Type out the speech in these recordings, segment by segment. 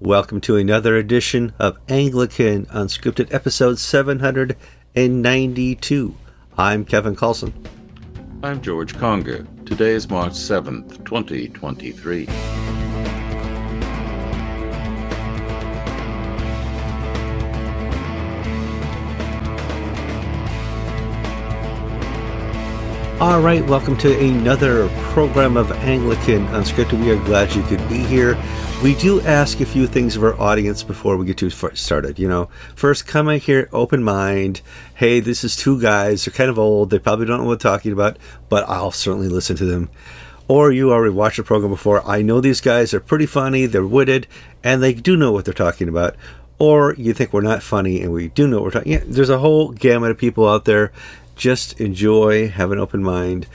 Welcome to another edition of Anglican Unscripted, episode 792. I'm Kevin Carlson. I'm George Conger. Today is March 7th, 2023. All right, welcome to another program of Anglican Unscripted. We are glad you could be here. We do ask a few things of our audience before we get too started. You know, first, come in here, open mind. Hey, this is two guys. They're kind of old. They probably don't know what they're talking about, but I'll certainly listen to them. Or you already watched the program before. I know these guys are pretty funny, they're witted, and they do know what they're talking about. Or you think we're not funny and we do know what we're talking. Yeah, there's a whole gamut of people out there just enjoy, have an open mind.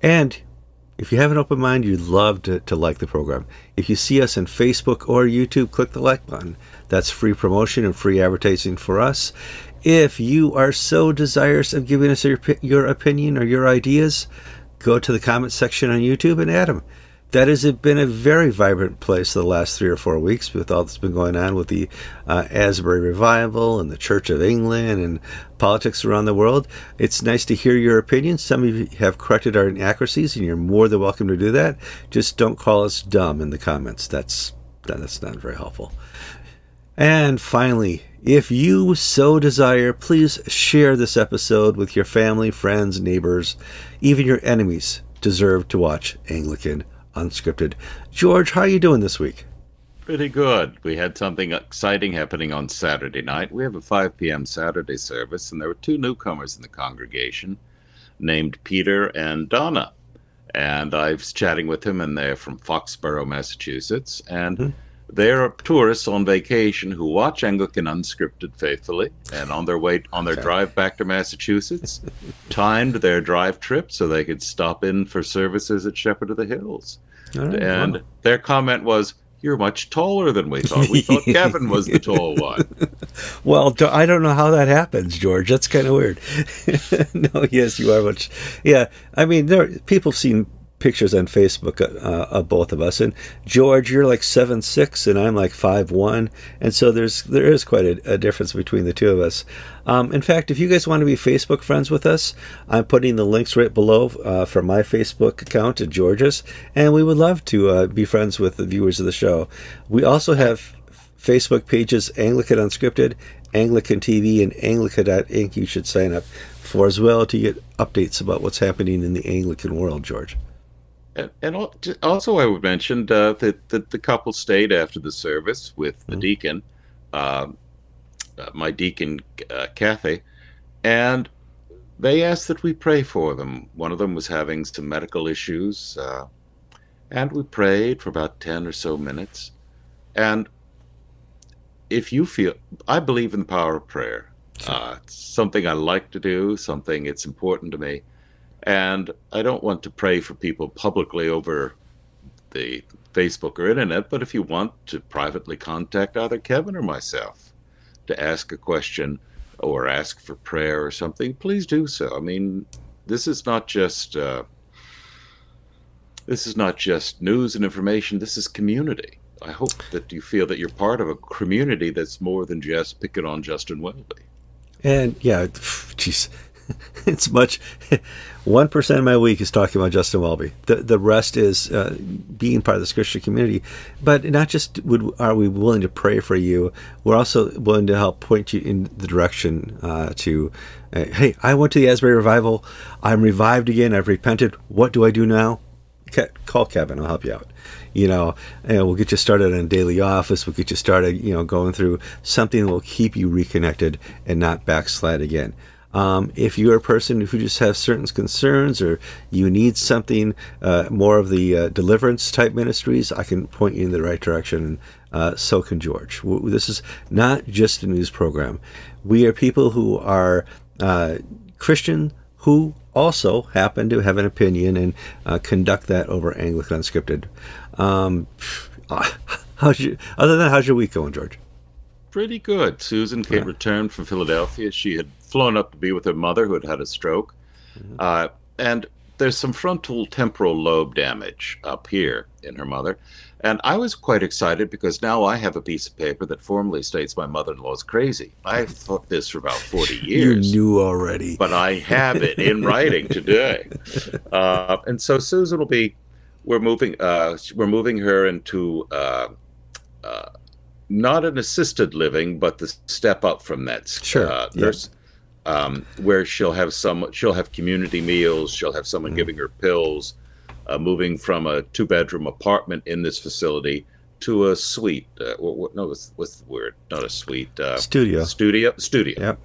And if you have an open mind, you'd love to, to like the program. If you see us on Facebook or YouTube, click the like button. That's free promotion and free advertising for us. If you are so desirous of giving us your, your opinion or your ideas, go to the comment section on YouTube and add them that has been a very vibrant place the last three or four weeks with all that's been going on with the uh, Asbury revival and the Church of England and politics around the world. It's nice to hear your opinions. Some of you have corrected our inaccuracies, and you're more than welcome to do that. Just don't call us dumb in the comments. That's that's not very helpful. And finally, if you so desire, please share this episode with your family, friends, neighbors, even your enemies deserve to watch Anglican unscripted. George, how are you doing this week? Pretty good. We had something exciting happening on Saturday night. We have a 5 p.m. Saturday service, and there were two newcomers in the congregation named Peter and Donna. And I was chatting with them, and they're from Foxborough, Massachusetts. And mm-hmm. They're tourists on vacation who watch Anglican Unscripted faithfully. And on their way, on their okay. drive back to Massachusetts, timed their drive trip so they could stop in for services at Shepherd of the Hills. Right, and wow. their comment was, you're much taller than we thought. We thought Kevin was the tall one. well, I don't know how that happens, George. That's kind of weird. no, yes, you are much. Yeah, I mean, there people seen pictures on Facebook uh, of both of us. And George, you're like seven six, and I'm like five one, and so there's there is quite a, a difference between the two of us. Um, in fact, if you guys want to be Facebook friends with us, I'm putting the links right below uh, for my Facebook account and George's, and we would love to uh, be friends with the viewers of the show. We also have Facebook pages Anglican Unscripted, Anglican TV, and Anglican.ink. You should sign up for as well to get updates about what's happening in the Anglican world, George. And, also, I would mention uh, that, that the couple stayed after the service with the mm-hmm. deacon, um, uh, my deacon, uh, Kathy, and they asked that we pray for them. One of them was having some medical issues, uh, and we prayed for about 10 or so minutes. And if you feel, I believe in the power of prayer. Uh, it's something I like to do, something it's important to me. And I don't want to pray for people publicly over the Facebook or internet, but if you want to privately contact either Kevin or myself to ask a question or ask for prayer or something, please do so. I mean, this is not just uh, this is not just news and information. This is community. I hope that you feel that you're part of a community that's more than just picking on Justin Welby. And yeah, jeez, it's much. One percent of my week is talking about Justin Welby. The the rest is uh, being part of this Christian community. But not just would are we willing to pray for you, we're also willing to help point you in the direction uh, to. Uh, hey, I went to the Asbury revival. I'm revived again. I've repented. What do I do now? Call Kevin. I'll help you out you know, and we'll get you started on daily office. We'll get you started, you know, going through something that will keep you reconnected and not backslide again. Um, if you're a person who just has certain concerns or you need something uh, more of the uh, deliverance type ministries, I can point you in the right direction. Uh, so can George. This is not just a news program. We are people who are uh, Christian who also happen to have an opinion and uh, conduct that over Anglican Unscripted. Um, how's your, other than how's your week going, George? Pretty good. Susan came yeah. returned from Philadelphia. She had flown up to be with her mother who had had a stroke. Mm-hmm. Uh, and there's some frontal temporal lobe damage up here in her mother. And I was quite excited because now I have a piece of paper that formally states my mother in law is crazy. I've thought this for about 40 years. You knew already. But I have it in writing today. Uh, and so Susan will be, we're moving, uh, we're moving her into uh, uh not an assisted living, but the step up from that. Sure. Uh, nurse, um, where she'll have some she'll have community meals she'll have someone mm giving her pills uh, moving from a two bedroom apartment in this facility to a suite uh, what, what, no what's, what's, the word not a suite uh, studio studio studio yep.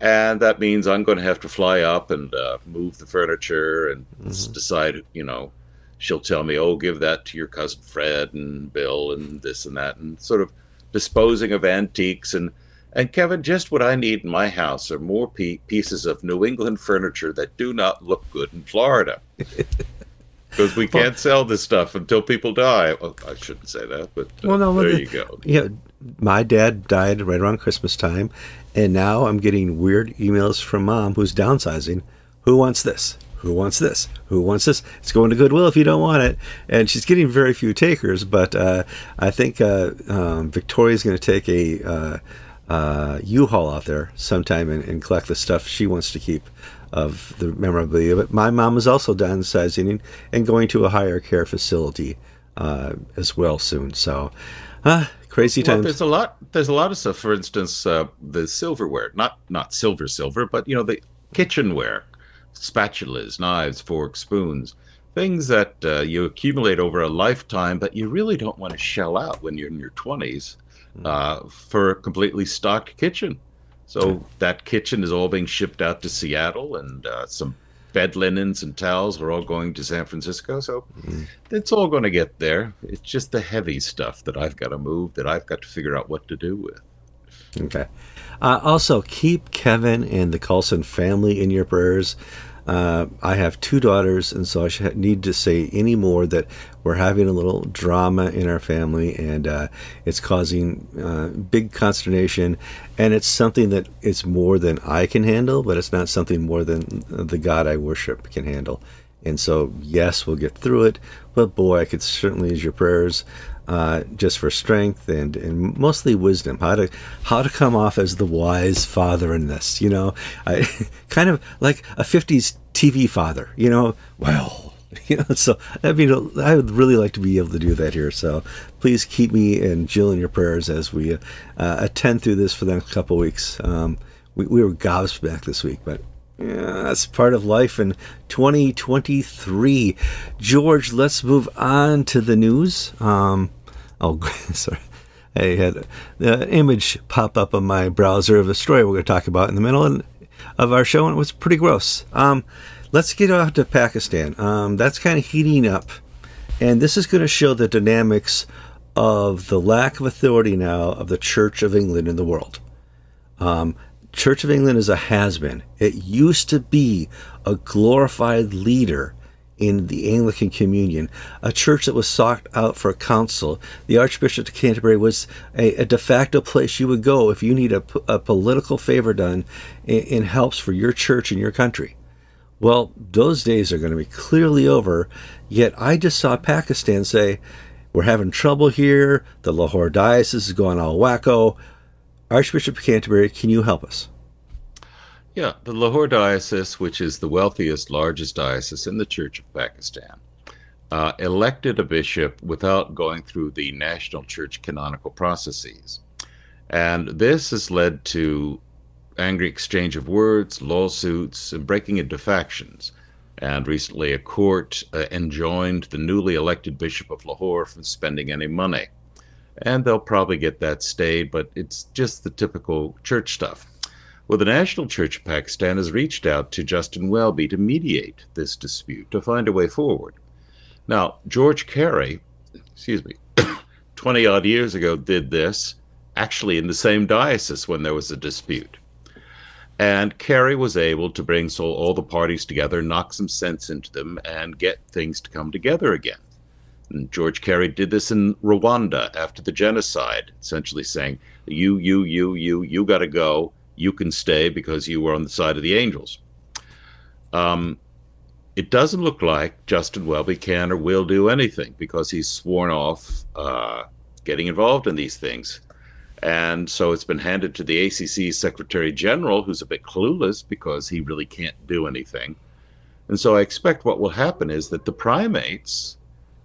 and that means i'm going to have to fly up and uh, move the furniture and mm-hmm. decide you know she'll tell me oh give that to your cousin fred and bill and this and that and sort of disposing of antiques and and Kevin, just what I need in my house are more pe- pieces of New England furniture that do not look good in Florida. Because we can't well, sell this stuff until people die. Well, I shouldn't say that, but uh, well, no, there the, you go. Yeah, my dad died right around Christmas time, and now I'm getting weird emails from mom who's downsizing. Who wants this? Who wants this? Who wants this? It's going to Goodwill if you don't want it. And she's getting very few takers, but uh, I think uh, um, Victoria's going to take a uh, uh, U-Haul out there sometime and, and, collect the stuff she wants to keep of the memorabilia. But my mom is also downsizing and, and going to a higher care facility uh, as well soon. So, uh, crazy times. Well, there's a lot. There's a lot of stuff. For instance, uh, the silverware, not not silver silver, but you know the kitchenware, spatulas, knives, forks, spoons. Things that uh, you accumulate over a lifetime, but you really don't want to shell out when you're in your 20s uh, for a completely stocked kitchen. So that kitchen is all being shipped out to Seattle, and uh, some bed linens and towels are all going to San Francisco. So mm-hmm. it's all going to get there. It's just the heavy stuff that I've got to move that I've got to figure out what to do with. Okay. Uh, also, keep Kevin and the Carlson family in your prayers. Uh, I have two daughters, and so I need to say any more that we're having a little drama in our family, and uh, it's causing uh, big consternation. And it's something that it's more than I can handle, but it's not something more than the God I worship can handle. And so, yes, we'll get through it. But boy, I could certainly use your prayers uh, just for strength and, and mostly wisdom. How to how to come off as the wise father in this. You know, I kind of like a '50s TV father. You know, well. You know, so I mean, I would really like to be able to do that here. So please keep me and Jill in your prayers as we uh, attend through this for the next couple weeks. Um, we, we were gobsmacked this week, but yeah, that's part of life in 2023. George, let's move on to the news. Um, oh, sorry. I had an image pop up on my browser of a story we're going to talk about in the middle of our show, and it was pretty gross. Um, let's get off to Pakistan. Um, that's kind of heating up, and this is going to show the dynamics of the lack of authority now of the Church of England in the world. Um, Church of England is a has been. It used to be a glorified leader in the Anglican Communion, a church that was sought out for counsel. The Archbishop of Canterbury was a, a de facto place you would go if you need a, a political favor done in, in helps for your church and your country. Well, those days are going to be clearly over, yet I just saw Pakistan say, We're having trouble here. The Lahore Diocese is going all wacko. Archbishop Canterbury, can you help us? Yeah, the Lahore Diocese, which is the wealthiest, largest diocese in the Church of Pakistan, uh, elected a bishop without going through the national church canonical processes. And this has led to angry exchange of words, lawsuits, and breaking into factions. And recently, a court uh, enjoined the newly elected Bishop of Lahore from spending any money. And they'll probably get that stayed, but it's just the typical church stuff. Well, the National Church of Pakistan has reached out to Justin Welby to mediate this dispute to find a way forward. Now, George Carey, excuse me, 20 odd years ago did this, actually in the same diocese when there was a dispute. And Carey was able to bring so all the parties together, knock some sense into them, and get things to come together again. And George Carey did this in Rwanda after the genocide, essentially saying, "You, you, you, you, you got to go you can stay because you were on the side of the angels. Um, it doesn't look like Justin Welby can or will do anything because he's sworn off uh, getting involved in these things. And so it's been handed to the ACC Secretary General, who's a bit clueless because he really can't do anything. And so I expect what will happen is that the primates,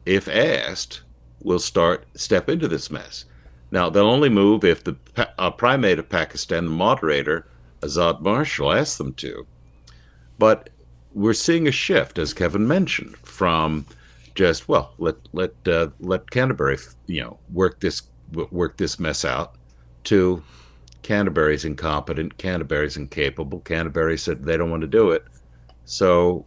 if asked, will start step into this mess. Now they'll only move if the uh, primate of Pakistan, the moderator Azad Marshall, asks them to. But we're seeing a shift, as Kevin mentioned, from just well, let let uh, let Canterbury, you know, work this work this mess out, to Canterbury's incompetent, Canterbury's incapable. Canterbury said they don't want to do it. So,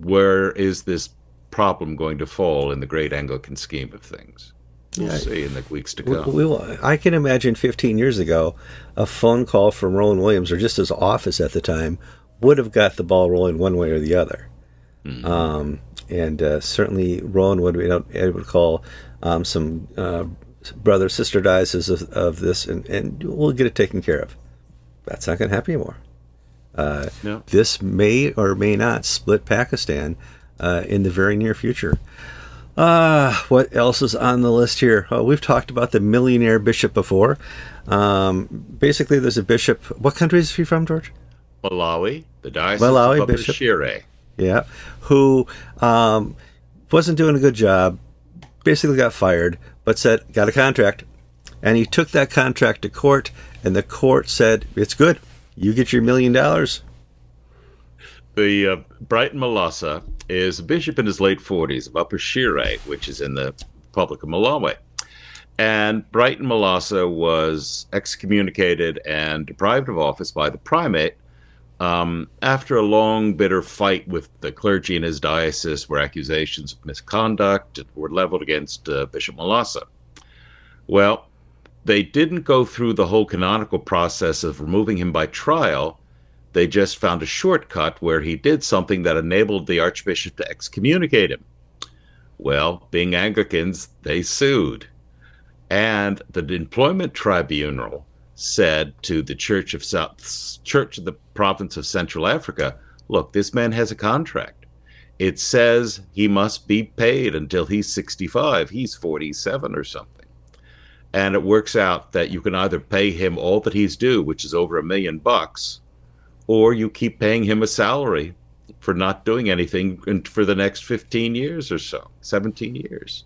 where is this problem going to fall in the great Anglican scheme of things? We'll yeah, see in the weeks to come. We, we, I can imagine 15 years ago, a phone call from Rowan Williams, or just his office at the time, would have got the ball rolling one way or the other. Mm-hmm. Um, and uh, certainly Rowan would be able to call um, some uh, brother sister dioceses of, of this, and, and we'll get it taken care of. That's not going to happen anymore. Uh, no. This may or may not split Pakistan uh, in the very near future. Uh, what else is on the list here? Oh, we've talked about the millionaire bishop before. Um, basically, there's a bishop. What country is he from, George? Malawi, the diocese Malawi of Bishop Shire. Yeah, who um, wasn't doing a good job, basically got fired, but said, got a contract. And he took that contract to court, and the court said, it's good. You get your million dollars. The uh, Brighton Malasa is a bishop in his late 40s of Upper Shire, which is in the Republic of Malawi. And Brighton Malasa was excommunicated and deprived of office by the primate um, after a long, bitter fight with the clergy in his diocese, where accusations of misconduct were leveled against uh, Bishop Malasa. Well, they didn't go through the whole canonical process of removing him by trial. They just found a shortcut where he did something that enabled the archbishop to excommunicate him. Well, being Anglicans, they sued. And the employment tribunal said to the Church of South Church of the province of Central Africa, look, this man has a contract. It says he must be paid until he's 65. He's 47 or something. And it works out that you can either pay him all that he's due, which is over a million bucks, or you keep paying him a salary for not doing anything for the next 15 years or so, 17 years.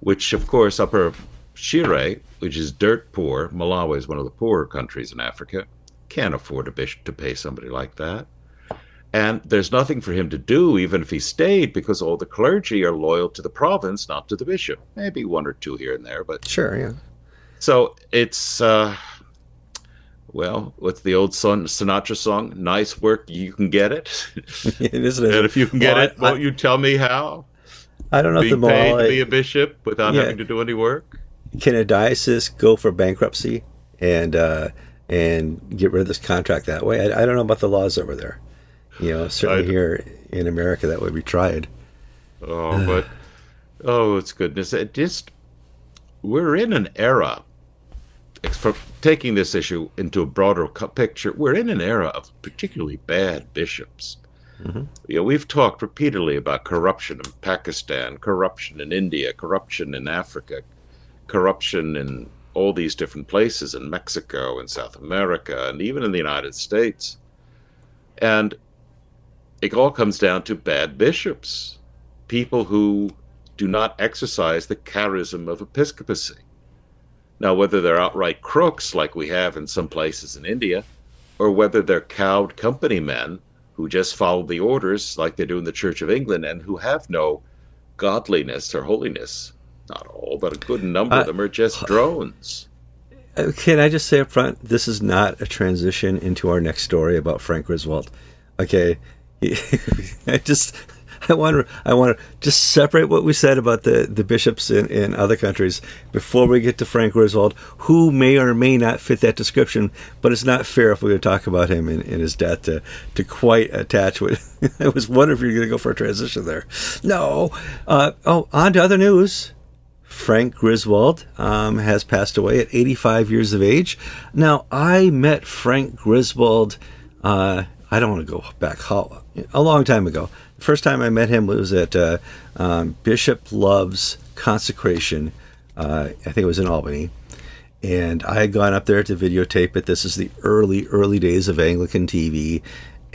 Which, of course, Upper Shire, which is dirt poor, Malawi is one of the poorer countries in Africa, can't afford to, to pay somebody like that. And there's nothing for him to do, even if he stayed, because all the clergy are loyal to the province, not to the bishop. Maybe one or two here and there, but sure, yeah. So it's uh, well, what's the old son Sinatra song? Nice work, you can get it. it is, and if you can get well, it, I, won't I, you tell me how? I don't know Being if the paid to be a bishop without yeah. having to do any work can a diocese go for bankruptcy and uh, and get rid of this contract that way? I, I, don't know about the laws over there. You know, certainly here in America that would be tried. Oh, but oh, it's goodness! It just we're in an era. For taking this issue into a broader picture, we're in an era of particularly bad bishops. Mm-hmm. You know, we've talked repeatedly about corruption in Pakistan, corruption in India, corruption in Africa, corruption in all these different places in Mexico and South America and even in the United States. And it all comes down to bad bishops, people who do not exercise the charism of episcopacy. Now, whether they're outright crooks like we have in some places in India, or whether they're cowed company men who just follow the orders like they do in the Church of England and who have no godliness or holiness, not all, but a good number uh, of them are just drones. Uh, can I just say up front, this is not a transition into our next story about Frank Griswold. Okay, I just I want to I want to just separate what we said about the, the bishops in, in other countries before we get to Frank Griswold, who may or may not fit that description. But it's not fair if we're going to talk about him in, in his death to to quite attach with. I was wondering if you're going to go for a transition there. No. Uh, oh, on to other news. Frank Griswold um, has passed away at 85 years of age. Now, I met Frank Griswold uh, I don't want to go back how a long time ago. The first time I met him was at uh, um, Bishop Love's consecration. Uh, I think it was in Albany, and I had gone up there to videotape it. This is the early, early days of Anglican TV,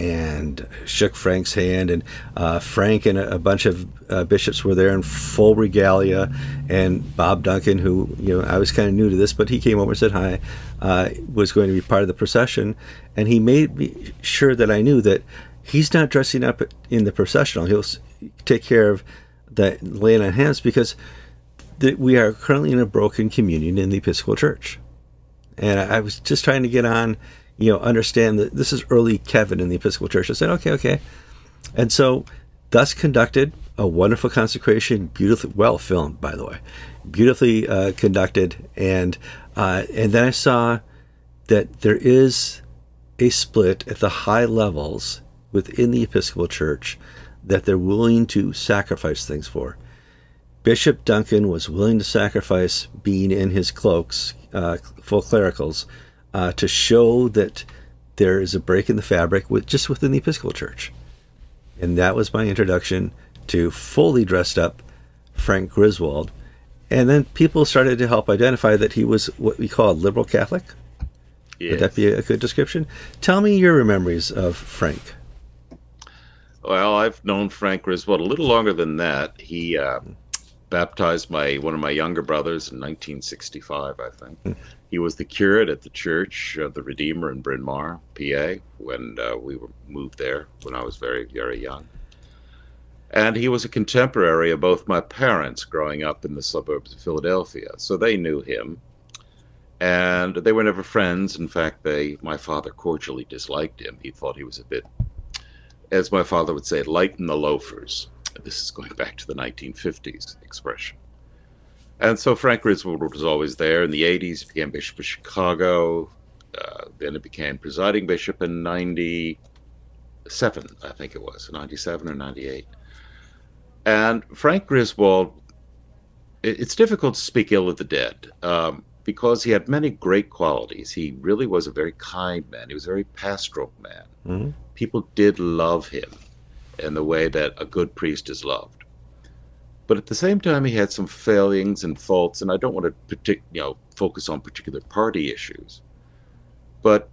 and shook Frank's hand. And uh, Frank and a, a bunch of uh, bishops were there in full regalia. And Bob Duncan, who you know I was kind of new to this, but he came over and said hi, uh, was going to be part of the procession, and he made me sure that I knew that he's not dressing up in the processional. He'll take care of the laying on hands because we are currently in a broken communion in the Episcopal Church. And I was just trying to get on, you know, understand that this is early Kevin in the Episcopal Church. I said, okay, okay. And so, thus conducted a wonderful consecration, beautifully well filmed, by the way, beautifully uh, conducted, and uh, and then I saw that there is a split at the high levels within the Episcopal Church that they're willing to sacrifice things for. Bishop Duncan was willing to sacrifice being in his cloaks, uh, full clericals, uh, to show that there is a break in the fabric with just within the Episcopal Church. And that was my introduction to fully dressed up Frank Griswold. And then people started to help identify that he was what we call a liberal Catholic. Yes. Would that be a good description? Tell me your memories of Frank. Well, I've known Frank Griswold a little longer than that. He uh, baptized my one of my younger brothers in 1965, I think. He was the curate at the Church of the Redeemer in Bryn Mawr, PA, when uh, we were moved there when I was very very young. And he was a contemporary of both my parents growing up in the suburbs of Philadelphia, so they knew him. And they were never friends. In fact, they my father cordially disliked him. He thought he was a bit, as my father would say, light in the loafers this is going back to the 1950s expression. And so Frank Griswold was always there. In the 80s, he became Bishop of Chicago. Uh, then it became presiding bishop in 97, I think it was, 97 or 98. And Frank Griswold, it, it's difficult to speak ill of the dead um, because he had many great qualities. He really was a very kind man, he was a very pastoral man. Mm-hmm. People did love him in the way that a good priest is loved. But at the same time, he had some failings and faults, and I don't want to partic- you know focus on particular party issues. But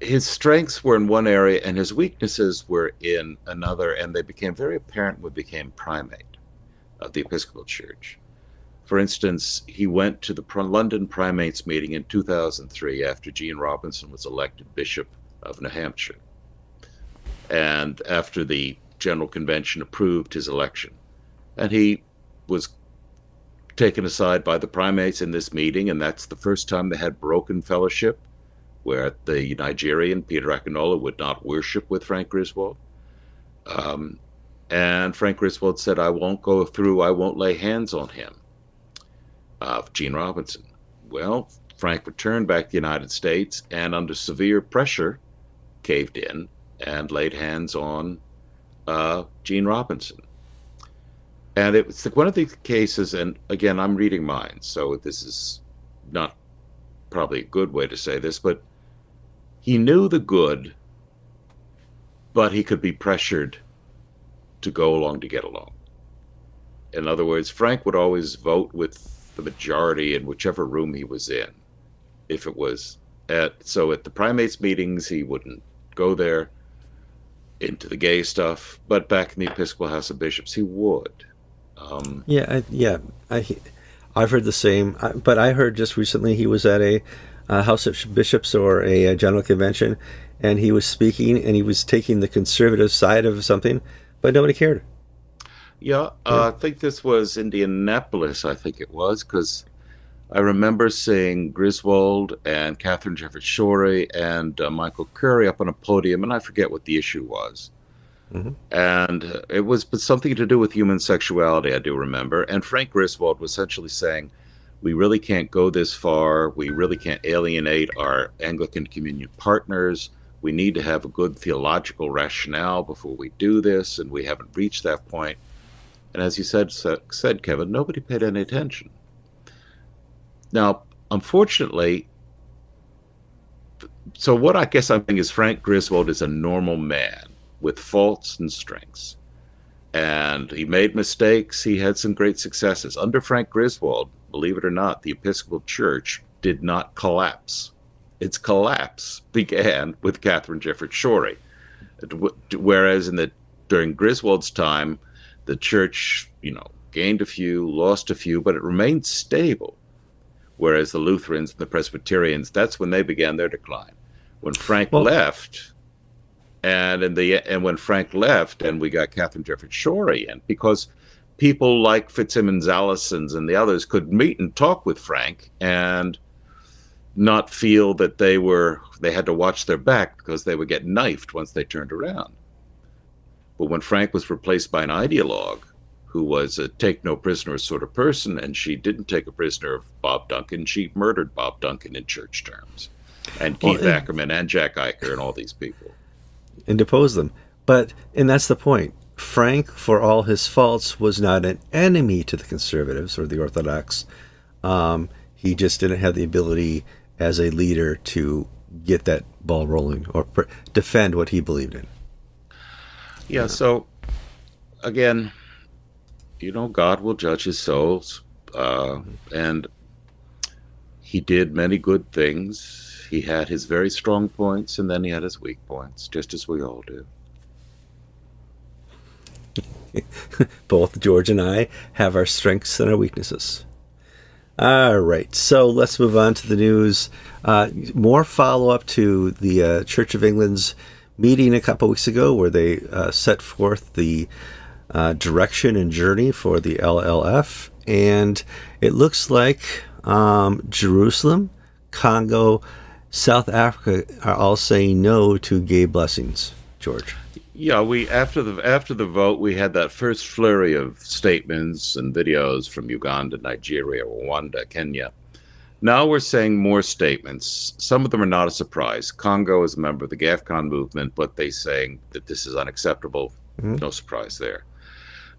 his strengths were in one area, and his weaknesses were in another, and they became very apparent when he became primate of the Episcopal Church. For instance, he went to the London Primates meeting in 2003 after Gene Robinson was elected Bishop of New Hampshire and after the General Convention approved his election. And he was taken aside by the primates in this meeting, and that's the first time they had broken fellowship, where the Nigerian, Peter Akinola, would not worship with Frank Griswold. Um, and Frank Griswold said, I won't go through, I won't lay hands on him, uh, Gene Robinson. Well, Frank returned back to the United States and, under severe pressure, caved in and laid hands on uh, Gene Robinson. And it was one of the cases, and again, I'm reading minds, so this is not probably a good way to say this, but he knew the good, but he could be pressured to go along to get along. In other words, Frank would always vote with the majority in whichever room he was in. If it was at so at the primates meetings, he wouldn't go there into the gay stuff, but back in the Episcopal House of Bishops, he would. Um, yeah, I, yeah, I, I've heard the same, but I heard just recently he was at a, a House of Bishops or a, a, General Convention, and he was speaking and he was taking the conservative side of something, but nobody cared. Yeah, uh, I think this was Indianapolis. I think it was because I remember seeing Griswold and Katharine Jefferts Schori and uh, Michael Curry up on a podium, and I forget what the issue was. Mm-hmm. And it was something to do with human sexuality, I do remember. And Frank Griswold was essentially saying, we really can't go this far. We really can't alienate our Anglican communion partners. We need to have a good theological rationale before we do this, and we haven't reached that point. And as you said, said Kevin, nobody paid any attention. Now, unfortunately, so what I guess I'm saying is Frank Griswold is a normal man with faults and strengths. And he made mistakes. He had some great successes. Under Frank Griswold, believe it or not, the Episcopal Church did not collapse. Its collapse began with Katharine Jefferts Schori. Whereas in the during Griswold's time, the church, you know, gained a few, lost a few, but it remained stable. Whereas the Lutherans and the Presbyterians, that's when they began their decline. When Frank well, left, and in the and when Frank left, and we got Katharine Jefferts Schori in, because people like FitzSimons Allisons and the others could meet and talk with Frank and not feel that they were they had to watch their back because they would get knifed once they turned around. But when Frank was replaced by an ideologue who was a take no prisoners sort of person, and she didn't take a prisoner of Bob Duncan, she murdered Bob Duncan in church terms, and Keith well, Ackerman and Jack Iker and all these people, and deposed them. But and that's the point. Frank, for all his faults, was not an enemy to the conservatives or the Orthodox. Um, he just didn't have the ability as a leader to get that ball rolling or pr- defend what he believed in. Yeah. So again, you know, God will judge his souls, uh, and he did many good things. He had his very strong points, and then he had his weak points, just as we all do. Both George and I have our strengths and our weaknesses. All right, so let's move on to the news. Uh, more follow up to the uh, Church of England's meeting a couple weeks ago where they uh, set forth the uh, direction and journey for the LLF. And it looks like um, Jerusalem, Congo, South Africa are all saying no to gay blessings, George. Yeah, we after the after the vote, we had that first flurry of statements and videos from Uganda, Nigeria, Rwanda, Kenya. Now we're saying more statements. Some of them are not a surprise. Congo is a member of the GAFCON movement, but they saying that this is unacceptable. Mm-hmm. No surprise there.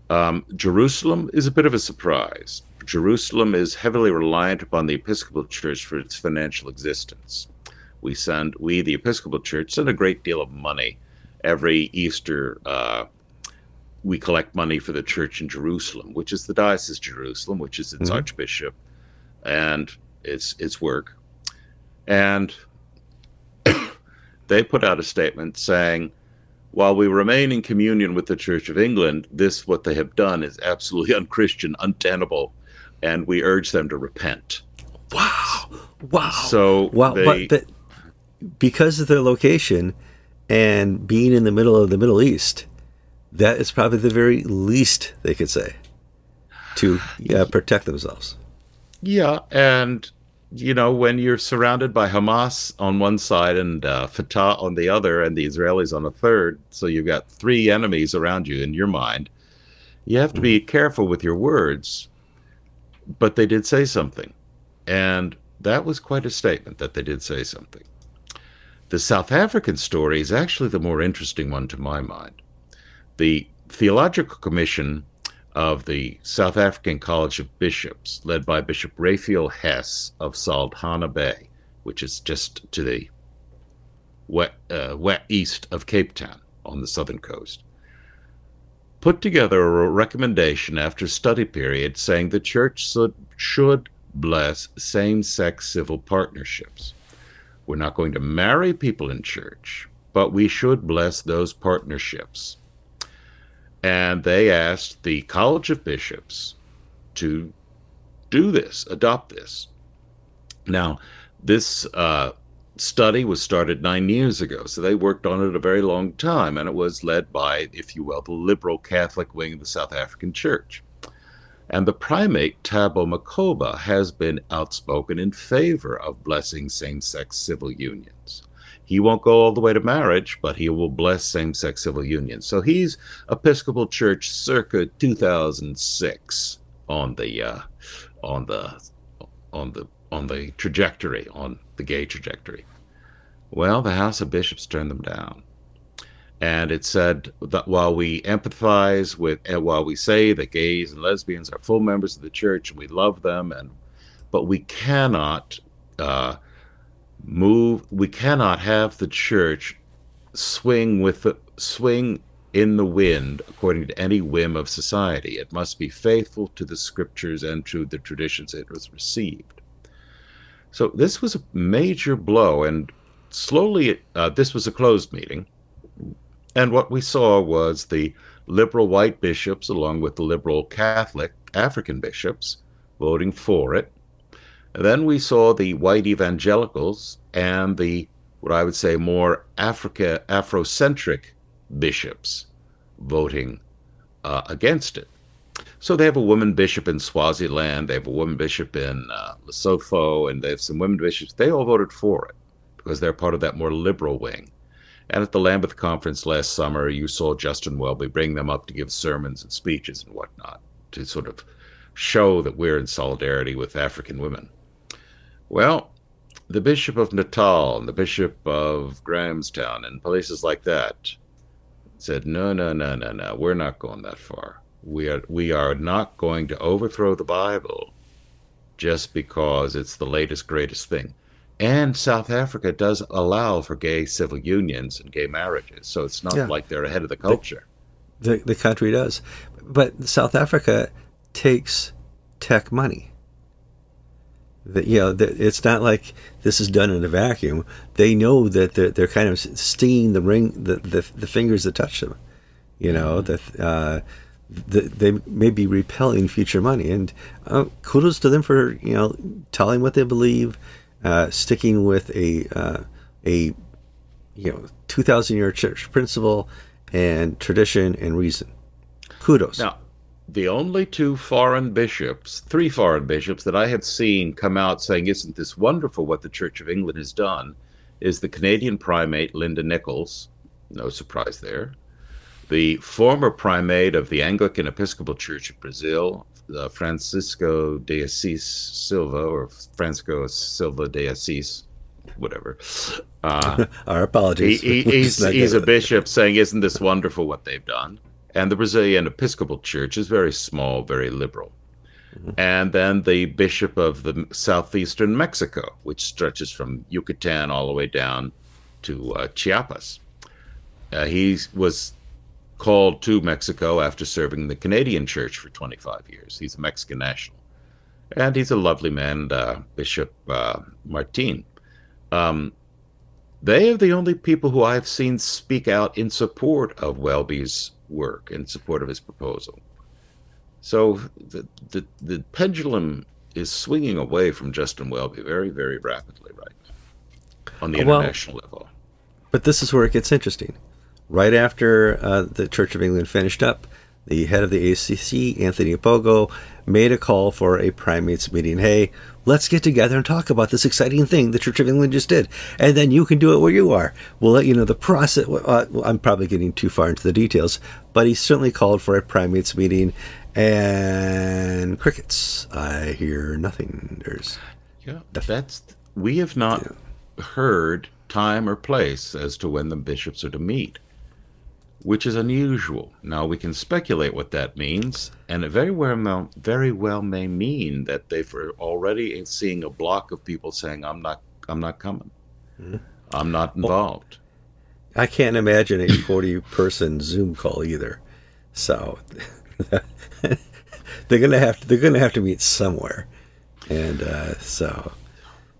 Um, Jerusalem is a bit of a surprise. Jerusalem is heavily reliant upon the Episcopal Church for its financial existence. We send, we the Episcopal Church, send a great deal of money every Easter, uh, we collect money for the church in Jerusalem, which is the Diocese of Jerusalem, which is its mm-hmm. archbishop and its its work. And they put out a statement saying, while we remain in communion with the Church of England, this what they have done is absolutely unchristian, untenable, and we urge them to repent. Wow! Wow! So wow, they, but, but because of their location, and being in the middle of the Middle East, that is probably the very least they could say to yeah, protect themselves. Yeah, and you know when you're surrounded by Hamas on one side and uh, Fatah on the other, and the Israelis on a third, so you've got three enemies around you in your mind. You have to be mm-hmm. careful with your words, but they did say something, and that was quite a statement that they did say something. The South African story is actually the more interesting one to my mind. The Theological Commission of the South African College of Bishops, led by Bishop Raphael Hess of Saldanha Bay, which is just to the west, uh, west east of Cape Town on the southern coast, put together a recommendation after study period saying the church should, should bless same sex civil partnerships. We're not going to marry people in church, but we should bless those partnerships. And they asked the College of Bishops to do this, adopt this. Now, this uh, study was started nine years ago, so they worked on it a very long time, and it was led by, if you will, the liberal Catholic wing of the South African Church. And the primate, Thabo Makgoba has been outspoken in favor of blessing same sex civil unions. He won't go all the way to marriage, but he will bless same sex civil unions. So he's Episcopal Church circa 2006 on the uh, on the on the on the trajectory on the gay trajectory. Well, the House of Bishops turned them down. And it said that while we empathize with, and while we say that gays and lesbians are full members of the church and we love them, and but we cannot uh, move. We cannot have the church swing with the swing in the wind according to any whim of society. It must be faithful to the scriptures and to the traditions it was received. So this was a major blow, and slowly, uh, this was a closed meeting. And what we saw was the liberal white bishops, along with the liberal Catholic African bishops, voting for it. Then we saw the white evangelicals and the, what I would say, more Africa Afrocentric bishops voting uh, against it. So they have a woman bishop in Swaziland, they have a woman bishop in uh, Lesotho, and they have some women bishops. They all voted for it because they're part of that more liberal wing. And at the Lambeth conference last summer, you saw Justin Welby bring them up to give sermons and speeches and whatnot to sort of show that we're in solidarity with African women. Well, the Bishop of Natal and the Bishop of Grahamstown and places like that said, no, no, no, no, no, we're not going that far. We are, we are not going to overthrow the Bible just because it's the latest, greatest thing. And South Africa does allow for gay civil unions and gay marriages, so it's not yeah. like they're ahead of the culture. The, the, the country does, but South Africa takes TEC money. That you know, it's not like this is done in a vacuum. They know that they're, they're kind of stinging the ring, the, the, the fingers that touch them. You know mm-hmm. that uh, the, they may be repelling future money, and uh, kudos to them for you know telling what they believe uh, sticking with a uh, a you know two thousand year church principle and tradition and reason. Kudos. Now, the only two foreign bishops, three foreign bishops that I have seen come out saying, "Isn't this wonderful what the Church of England has done?" is the Canadian primate Linda Nicholls. No surprise there. The former primate of the Anglican Episcopal Church of Brazil, uh, Francisco de Assis Silva or Francisco Silva de Assis, whatever. Uh, Our apologies. He, he, he's he's a bishop saying, "Isn't this wonderful what they've done?" And the Brazilian Episcopal Church is very small, very liberal. Mm-hmm. And then the bishop of the southeastern Mexico, which stretches from Yucatan all the way down to uh, Chiapas. Uh, he was called to Mexico after serving the Canadian church for 25 years. He's a Mexican national. And he's a lovely man, uh, Bishop uh, Martin. Um, they are the only people who I've seen speak out in support of Welby's work, in support of his proposal. So the, the, the pendulum is swinging away from Justin Welby very, very rapidly right now on the international well, level. But this is where it gets interesting right after uh, the Church of England finished up, the head of the ACC, Anthony Ogopogo, made a call for a primates meeting. Hey, let's get together and talk about this exciting thing the Church of England just did. And then you can do it where you are. We'll let you know the process. Uh, I'm probably getting too far into the details, but he certainly called for a primates meeting. And crickets. I hear nothing. There's. Yeah, that's. We have not yeah. heard time or place as to when the bishops are to meet which is unusual. Now we can speculate what that means, and it very well very well may mean that they've already seeing a block of people saying, "I'm not, I'm not coming, mm-hmm. I'm not involved." Well, I can't imagine a forty-person Zoom call either, so they're gonna have to, they're gonna have to meet somewhere, and uh, so.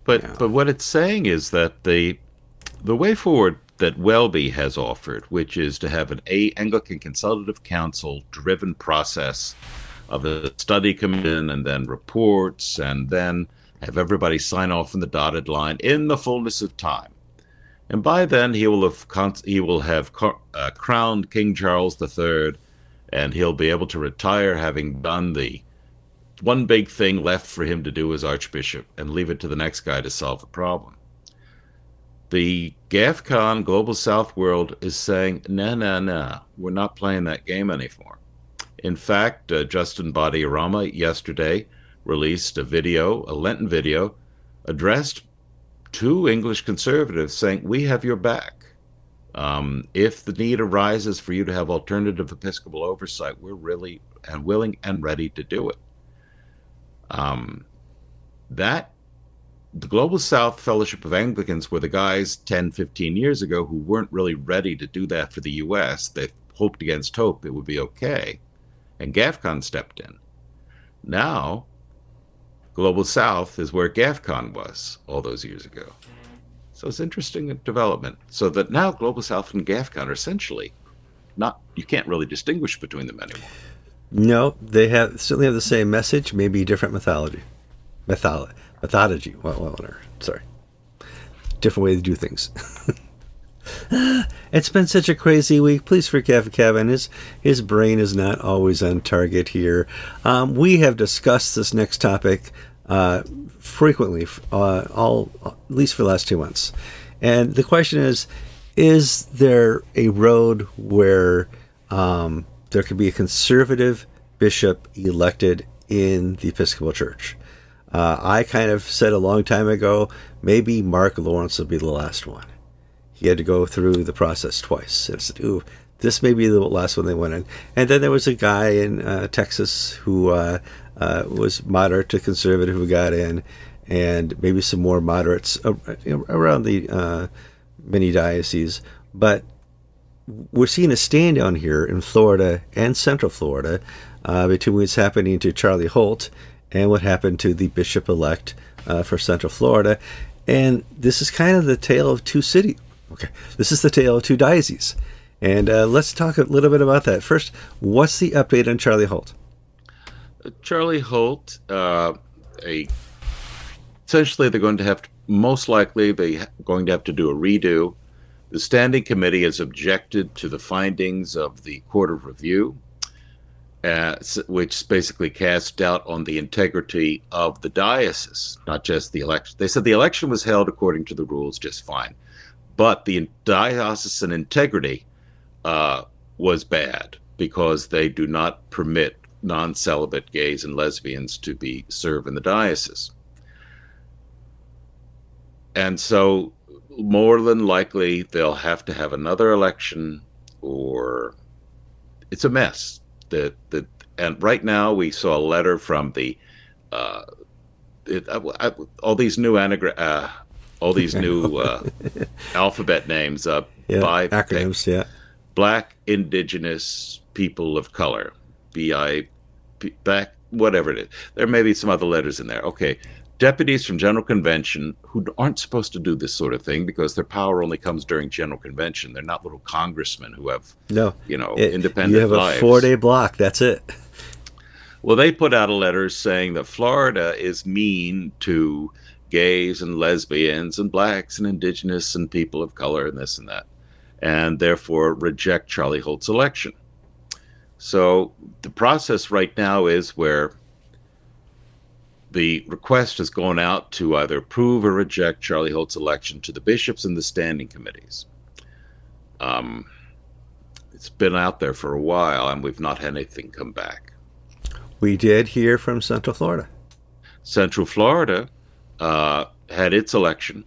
But but what it's saying is that the the way forward that Welby has offered, which is to have an a Anglican Consultative Council driven process of a study come in and then reports and then have everybody sign off on the dotted line in the fullness of time. And by then he will have he will have uh, crowned King Charles III, and he'll be able to retire having done the one big thing left for him to do as Archbishop and leave it to the next guy to solve the problem the GAFCON Global South world is saying, no, no, no, we're not playing that game anymore. In fact, uh, Justin Badi Arama yesterday released a video, a Lenten video, addressed to English conservatives saying, we have your back. Um, if the need arises for you to have alternative Episcopal oversight, we're really and willing and ready to do it. Um, that the Global South Fellowship of Anglicans were the guys 10, 15 years ago who weren't really ready to do that for the U.S. They hoped against hope it would be okay. And GAFCON stepped in. Now, Global South is where GAFCON was all those years ago. So it's interesting development. So that now Global South and GAFCON are essentially not, you can't really distinguish between them anymore. No, they have certainly have the same message, maybe different mythology. Mythology methodology. Well, well, Sorry. Different way to do things. it's been such a crazy week. Please forgive Kevin. His his brain is not always on target here. Um, we have discussed this next topic uh, frequently, uh, all at least for the last two months. And the question is: Is there a road where um, there could be a conservative bishop elected in the Episcopal Church? Uh, I kind of said a long time ago, maybe Mark Lawrence will be the last one. He had to go through the process twice. And I said, ooh, this may be the last one they went in. And then there was a guy in uh, Texas who uh, uh was moderate to conservative who got in, and maybe some more moderates around the uh, mini dioceses. But we're seeing a stand down here in Florida and Central Florida uh, between what's happening to Charlie Holt and what happened to the bishop elect uh, for Central Florida. And this is kind of the tale of two cities. Okay, this is the tale of two dioceses. And uh, let's talk a little bit about that. First, what's the update on Charlie Holt? Charlie Holt, uh, a essentially they're going to have to, most likely they're going to have to do a redo. The standing committee has objected to the findings of the Court of Review uh, which basically cast doubt on the integrity of the diocese, not just the election. They said the election was held according to the rules just fine, but the diocesan integrity uh, was bad because they do not permit non-celibate gays and lesbians to be serve in the diocese. And so more than likely they'll have to have another election or it's a mess the the and right now we saw a letter from the uh, it, I, I, all these new anagram uh, all these new uh, alphabet names uh, yeah, by acronyms yeah. Black indigenous people of color bi back whatever it is. There may be some other letters in there. Okay deputies from General Convention who aren't supposed to do this sort of thing because their power only comes during General Convention. They're not little congressmen who have no, you know, it, independent. You have lives. a four-day block. That's it. Well, they put out a letter saying that Florida is mean to gays and lesbians and blacks and indigenous and people of color and this and that, and therefore reject Charlie Holt's election. So the process right now is where the request has gone out to either approve or reject Charlie Holt's election to the bishops and the standing committees. Um, it's been out there for a while, and we've not had anything come back. We did hear from Central Florida. Central Florida uh, had its election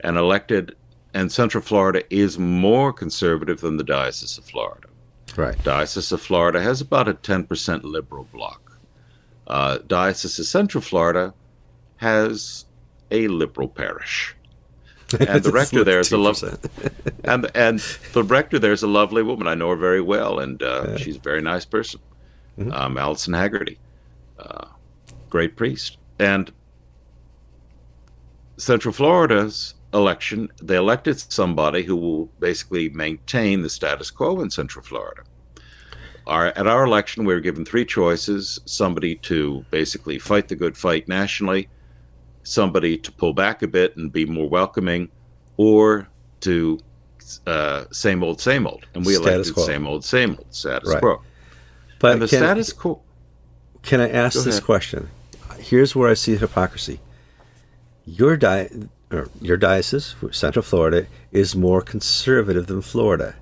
and elected, and Central Florida is more conservative than the Diocese of Florida. Right. Diocese of Florida has about a 10% liberal bloc uh, Diocese of Central Florida has a liberal parish. And the rector there is a lovely, and and the rector there is a lovely woman. I know her very well, and uh, yeah. she's a very nice person. Mm-hmm. Um, Allison Haggerty, uh, great priest, and Central Florida's election, they elected somebody who will basically maintain the status quo in Central Florida our, at our election, we were given three choices somebody to basically fight the good fight nationally, somebody to pull back a bit and be more welcoming, or to uh, same old, same old. And we status elected quo. same old, same old, status right. quo. But and the can, status quo. Can I ask this question? Here's where I see hypocrisy. Your, di- your diocese, Central Florida, is more conservative than Florida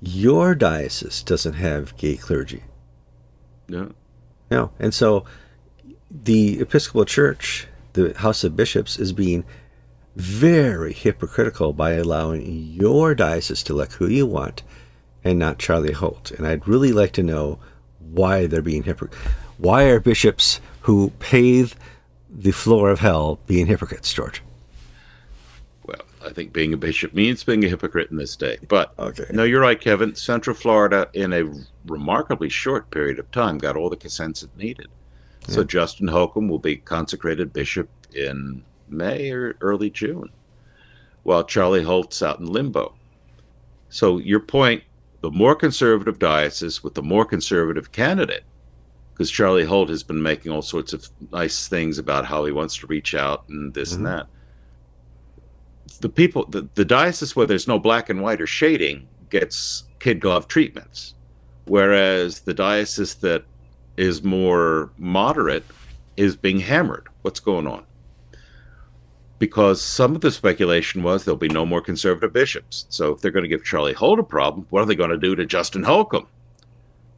your diocese doesn't have gay clergy. No. No. And so the Episcopal Church, the House of Bishops, is being very hypocritical by allowing your diocese to elect who you want and not Charlie Holt. And I'd really like to know why they're being hypocritical. Why are bishops who pave the floor of hell being hypocrites, George? I think being a bishop means being a hypocrite in this day. But Okay. no, you're right, Kevin. Central Florida, in a remarkably short period of time, got all the consents it needed. So Justin Holcomb will be consecrated bishop in May or early June, while Charlie Holt's out in limbo. So your point, the more conservative diocese with the more conservative candidate, because Charlie Holt has been making all sorts of nice things about how he wants to reach out and this and mm-hmm. that. The people, the, the diocese where there's no black and white or shading gets kid glove treatments, whereas the diocese that is more moderate is being hammered. What's going on? Because some of the speculation was there'll be no more conservative bishops. So if they're going to give Charlie Holt a problem, what are they going to do to Justin Holcomb?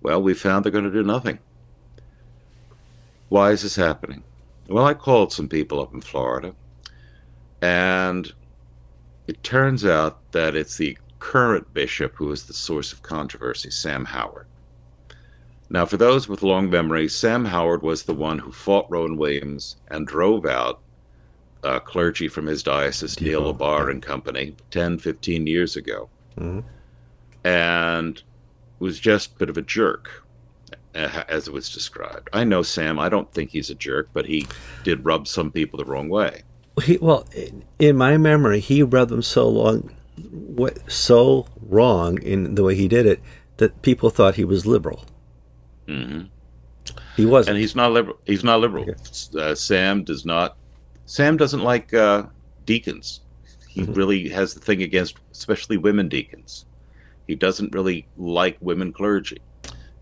Well, we found they're going to do nothing. Why is this happening? Well, I called some people up in Florida, and it turns out that it's the current bishop who is the source of controversy, Sam Howard. Now, for those with long memories, Sam Howard was the one who fought Rowan Williams and drove out uh, clergy from his diocese, Neil Lebhar and company, 10, 15 years ago, Mhm. and was just a bit of a jerk, uh, as it was described. I know Sam. I don't think he's a jerk, but he did rub some people the wrong way. He, well, in- my memory, he rubbed them so long, what, so wrong in the way he did it that people thought he was liberal. hmm He wasn't. and he's not liberal. He's not liberal. Uh, Sam does not. Sam doesn't like uh, deacons. He Mhm. really has the thing against, especially women deacons. He doesn't really like women clergy.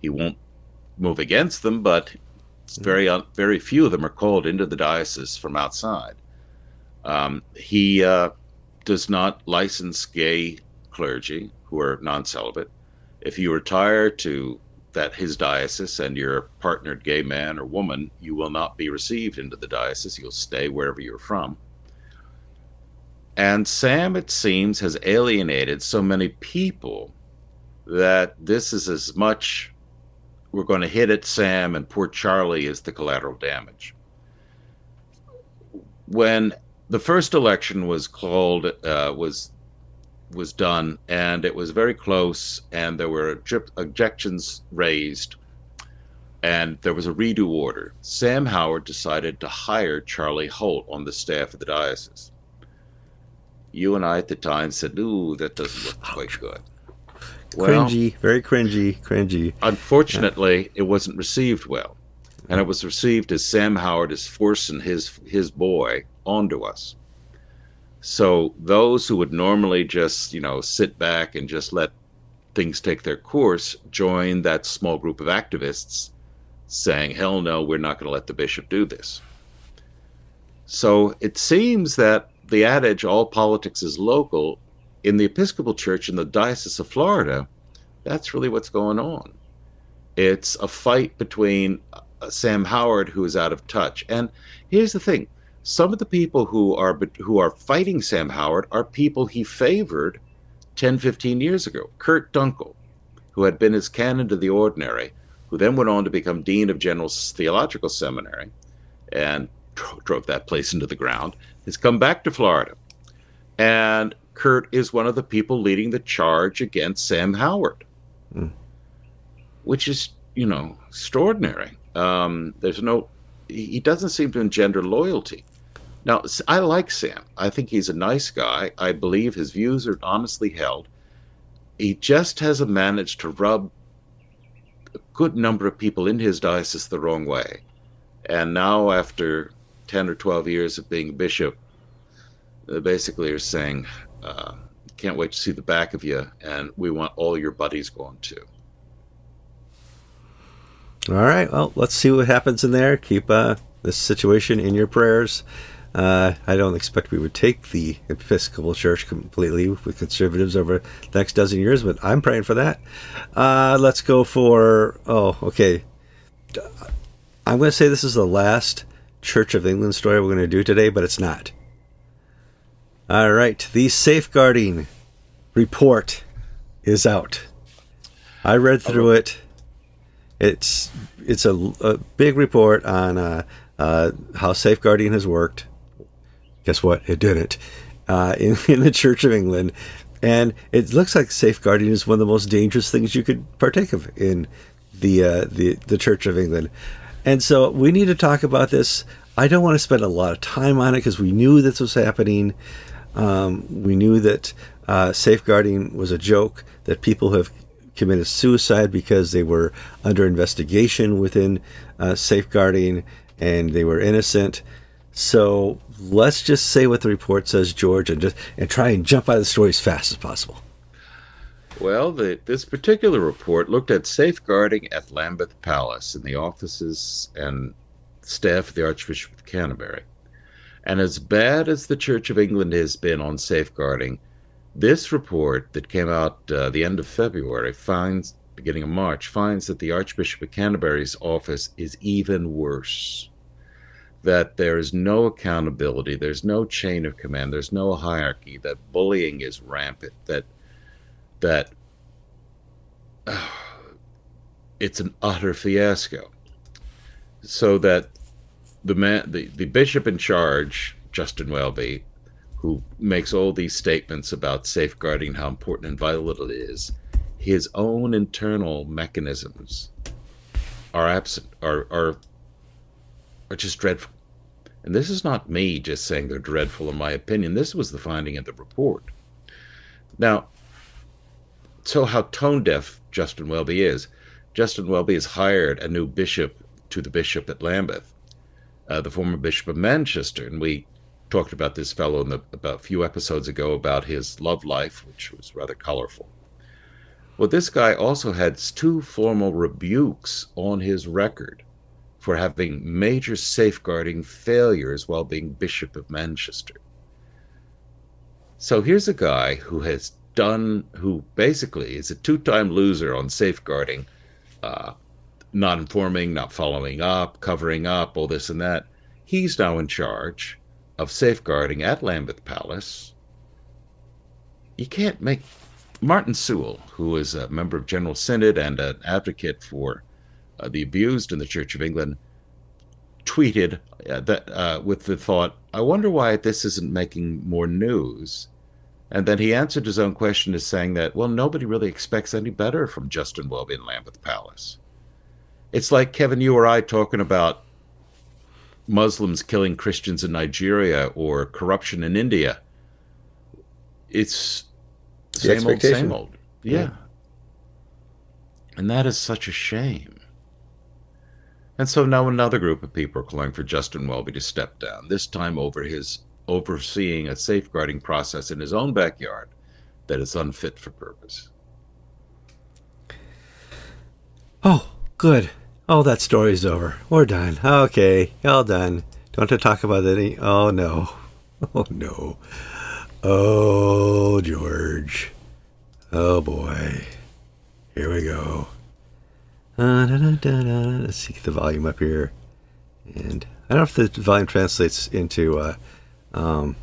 He won't move against them, but it's very uh, very few of them are called into the diocese from outside. Um, he uh, does not license gay clergy who are non-celibate. If you retire to that his diocese and you're a partnered gay man or woman, you will not be received into the diocese. You'll stay wherever you're from. And Sam, it seems, has alienated so many people that this is as much we're going to hit at Sam and poor Charlie is the collateral damage. When the first election was called, uh, was was done, and it was very close, and there were objections raised, and there was a redo order. Sam Howard decided to hire Charlie Holt on the staff of the diocese. You and I at the time said, "Ooh, that doesn't look quite good." Well, cringy, very cringy, cringy. unfortunately, it wasn't received well, and it was received as Sam Howard is forcing his his boy onto us. So those who would normally just you know sit back and just let things take their course join that small group of activists saying, "Hell no, we're not going to let the bishop do this." So it seems that the adage "all politics is local" in the Episcopal Church in the Diocese of Florida, that's really what's going on. It's a fight between uh, Sam Howard, who is out of touch, and here's the thing: some of the people who are who are fighting Sam Howard are people he favored 10, 15 years ago. Kurt Dunkel, who had been his canon to the ordinary, who then went on to become dean of General Theological Seminary, and dro- drove that place into the ground, has come back to Florida, and Kurt is one of the people leading the charge against Sam Howard, Mm. which is, you know, extraordinary. Um, there's no, he doesn't seem to engender loyalty. Now, I like Sam. I think he's a nice guy. I believe his views are honestly held. He just hasn't managed to rub a good number of people in his diocese the wrong way. And now, after 10 or 12 years of being bishop, they basically are saying, uh, can't wait to see the back of you, and we want all your buddies going too. All right. Well, let's see what happens in there. Keep uh, this situation in your prayers. Uh, I don't expect we would take the Episcopal Church completely with conservatives over the next dozen years, but I'm praying for that. Uh, let's go for. Oh, okay. I'm going to say this is the last Church of England story we're going to do today, but it's not. All right. The safeguarding report is out. I read through it. It's it's a, a big report on uh, uh, how safeguarding has worked. Guess what? It didn't uh, in, in the Church of England. And it looks like safeguarding is one of the most dangerous things you could partake of in the uh, the the Church of England. And so we need to talk about this. I don't want to spend a lot of time on it because we knew this was happening. Um, we knew that uh, safeguarding was a joke, that people have committed suicide because they were under investigation within uh, safeguarding and they were innocent. So let's just say what the report says, George, and just and try and jump out of the story as fast as possible. Well, the, this particular report looked at safeguarding at Lambeth Palace in the offices and staff of the Archbishop of Canterbury. And as bad as the Church of England has been on safeguarding, this report that came out uh, the end of February finds, beginning of March, finds that the Archbishop of Canterbury's office is even worse. That there is no accountability, there's no chain of command, there's no hierarchy, that bullying is rampant, that that uh, it's an utter fiasco. So that the man, the, the bishop in charge, Justin Welby, who makes all these statements about safeguarding how important and vital it is, his own internal mechanisms are absent, are are are just dreadful. And this is not me just saying they're dreadful in my opinion. This was the finding of the report. Now, so how tone deaf Justin Welby is. Justin Welby has hired a new bishop to the bishop at Lambeth, uh, the former bishop of Manchester, and we talked about this fellow in the, about a few episodes ago about his love life, which was rather colorful. Well, this guy also had two formal rebukes on his record for having major safeguarding failures while being Bishop of Manchester. So here's a guy who has done, who basically is a two time loser on safeguarding, uh, not informing, not following up, covering up, all this and that. He's now in charge of safeguarding at Lambeth Palace, you can't make Martin Sewell, who is a member of General Synod and an advocate for uh, the abused in the Church of England, tweeted uh, that uh, with the thought, "I wonder why this isn't making more news." And then he answered his own question as saying that, well, nobody really expects any better from Justin Welby in Lambeth Palace. It's like Kevin, you or I talking about Muslims killing Christians in Nigeria or corruption in India. It's same old, same old. Yeah. yeah. And that is such a shame. And so now another group of people are calling for Justin Welby to step down, this time over his overseeing a safeguarding process in his own backyard that is unfit for purpose. Oh, good. Oh, that story's over. We're done. Okay, all done. Don't have to talk about any. Oh no. Oh no. Oh, George. Oh boy. Here we go. Let's see, get the volume up here. And I don't know if the volume translates into uh, um,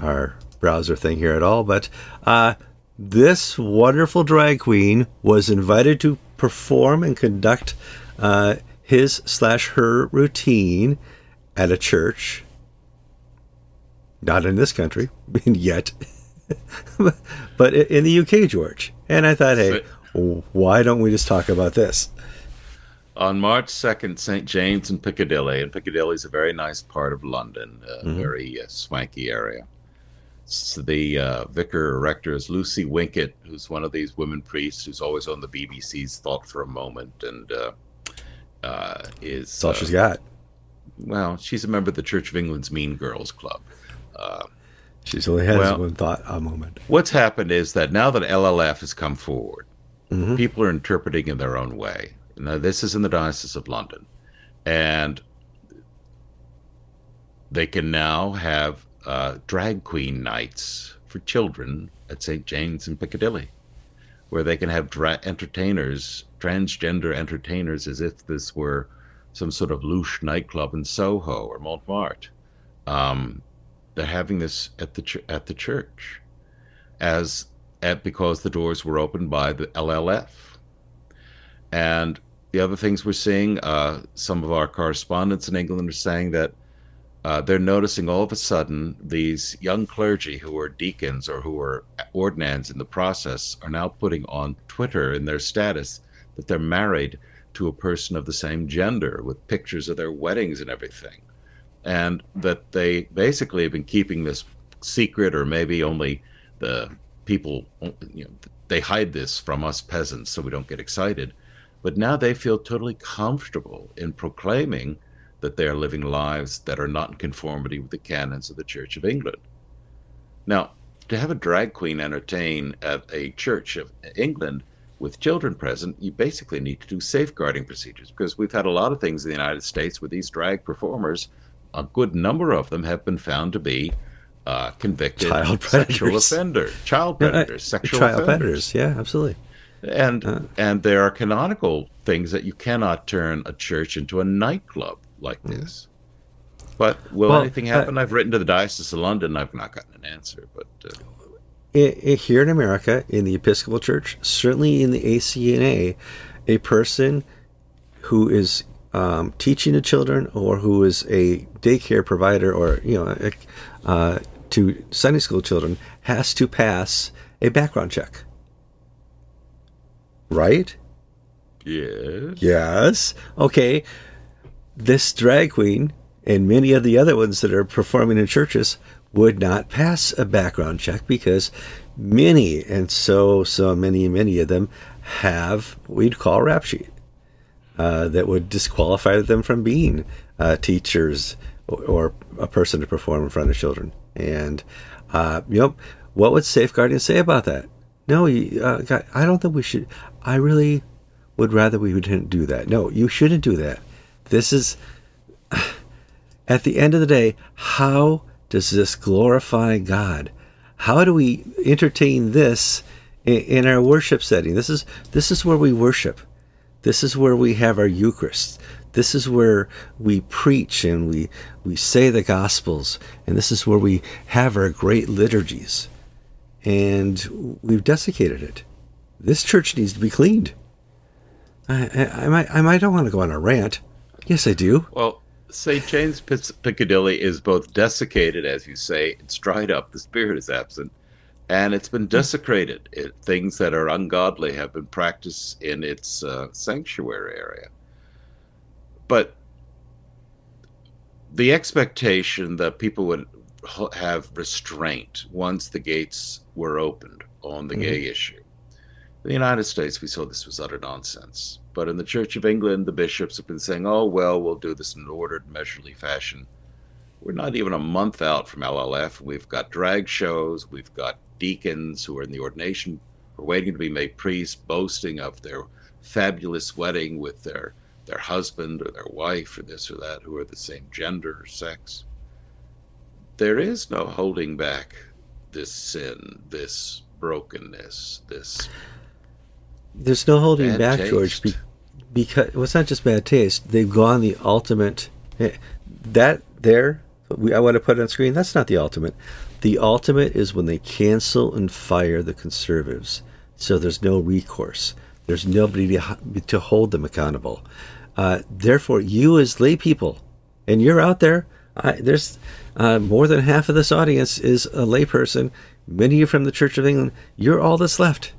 our browser thing here at all, but uh, this wonderful drag queen was invited to perform and conduct uh, his slash her routine at a church. Not in this country yet, but in the UK, George. And I thought, hey, why don't we just talk about this? On March 2nd, St. James in Piccadilly, and Piccadilly is a very nice part of London, a mm-hmm. very uh, swanky area. So the uh, vicar rector is Lucy Winkett, who's one of these women priests who's always on the BBC's Thought for a Moment, and uh, uh, is That's all she's got. Well, she's a member of the Church of England's Mean Girls Club. Uh, she's only has well, one thought a moment. What's happened is that now that LLF has come forward, mm-hmm. people are interpreting in their own way. Now, this is in the Diocese of London, and they can now have uh, drag queen nights for children at St. James in Piccadilly, where they can have dra- entertainers transgender entertainers as if this were some sort of louche nightclub in Soho or Montmartre. Um, they're having this at the ch- at the church, as at because the doors were opened by the LLF, and the other things we're seeing, uh, some of our correspondents in England are saying that uh, they're noticing all of a sudden these young clergy who are deacons or who are ordinands in the process are now putting on Twitter in their status that they're married to a person of the same gender with pictures of their weddings and everything. And that they basically have been keeping this secret, or maybe only the people, you know, they hide this from us peasants so we don't get excited. But now they feel totally comfortable in proclaiming that they are living lives that are not in conformity with the canons of the Church of England. Now, to have a drag queen entertain at a church of England with children present, you basically need to do safeguarding procedures because we've had a lot of things in the United States with these drag performers, a good number of them have been found to be uh, convicted child sexual offender, child predators, no, uh, sexual child offenders. predators. Yeah, absolutely. And uh, and there are canonical things that you cannot turn a church into a nightclub like mm. this. But will well, anything happen? Uh, I've written to the Diocese of London. I've not gotten an answer. But uh, it, it, here in America, in the Episcopal Church, certainly in the ACNA, a person who is um, teaching the children or who is a daycare provider or you know uh, to Sunday school children has to pass a background check. Right? Yes. Yes. Okay this drag queen and many of the other ones that are performing in churches would not pass a background check because many and so so many many of them have what we'd call a rap sheet uh, that would disqualify them from being uh, teachers or, or, a person to perform in front of children. And uh, you know, what would safeguarding say about that? No, you, uh, I don't think we should. I really would rather we didn't do that. No, you shouldn't do that. This is, at the end of the day, how does this glorify God? How do we entertain this in, in our worship setting? This is this is where we worship. This is where we have our Eucharist. This is where we preach and we, we say the Gospels. And this is where we have our great liturgies. And we've desiccated it. This church needs to be cleaned. I, I, I, might, I might don't want to go on a rant. Yes, I do. Well, St. James Piccadilly is both desiccated, as you say, it's dried up, the spirit is absent, and it's been desecrated. It, things that are ungodly have been practiced in its uh, sanctuary area. But the expectation that people would have restraint once the gates were opened on the mm-hmm. gay issue. In the United States, we saw this was utter nonsense. But in the Church of England, the bishops have been saying, oh, well, we'll do this in an ordered, measurely fashion. We're not even a month out from LLF. We've got drag shows. We've got deacons who are in the ordination, who are waiting to be made priests, boasting of their fabulous wedding with their, their husband or their wife or this or that, who are the same gender or sex. There is no holding back this sin, this brokenness, this. There's no holding back, taste. George, because well, it's not just bad taste. They've gone the ultimate. Eh, that there, we, I want to put on screen. That's not the ultimate. The ultimate is when they cancel and fire the conservatives, so there's no recourse. There's nobody to, to hold them accountable. Uh, therefore, you as lay people, and you're out there. I, there's uh, more than half of this audience is a layperson. Many of you from the Church of England. You're all that's left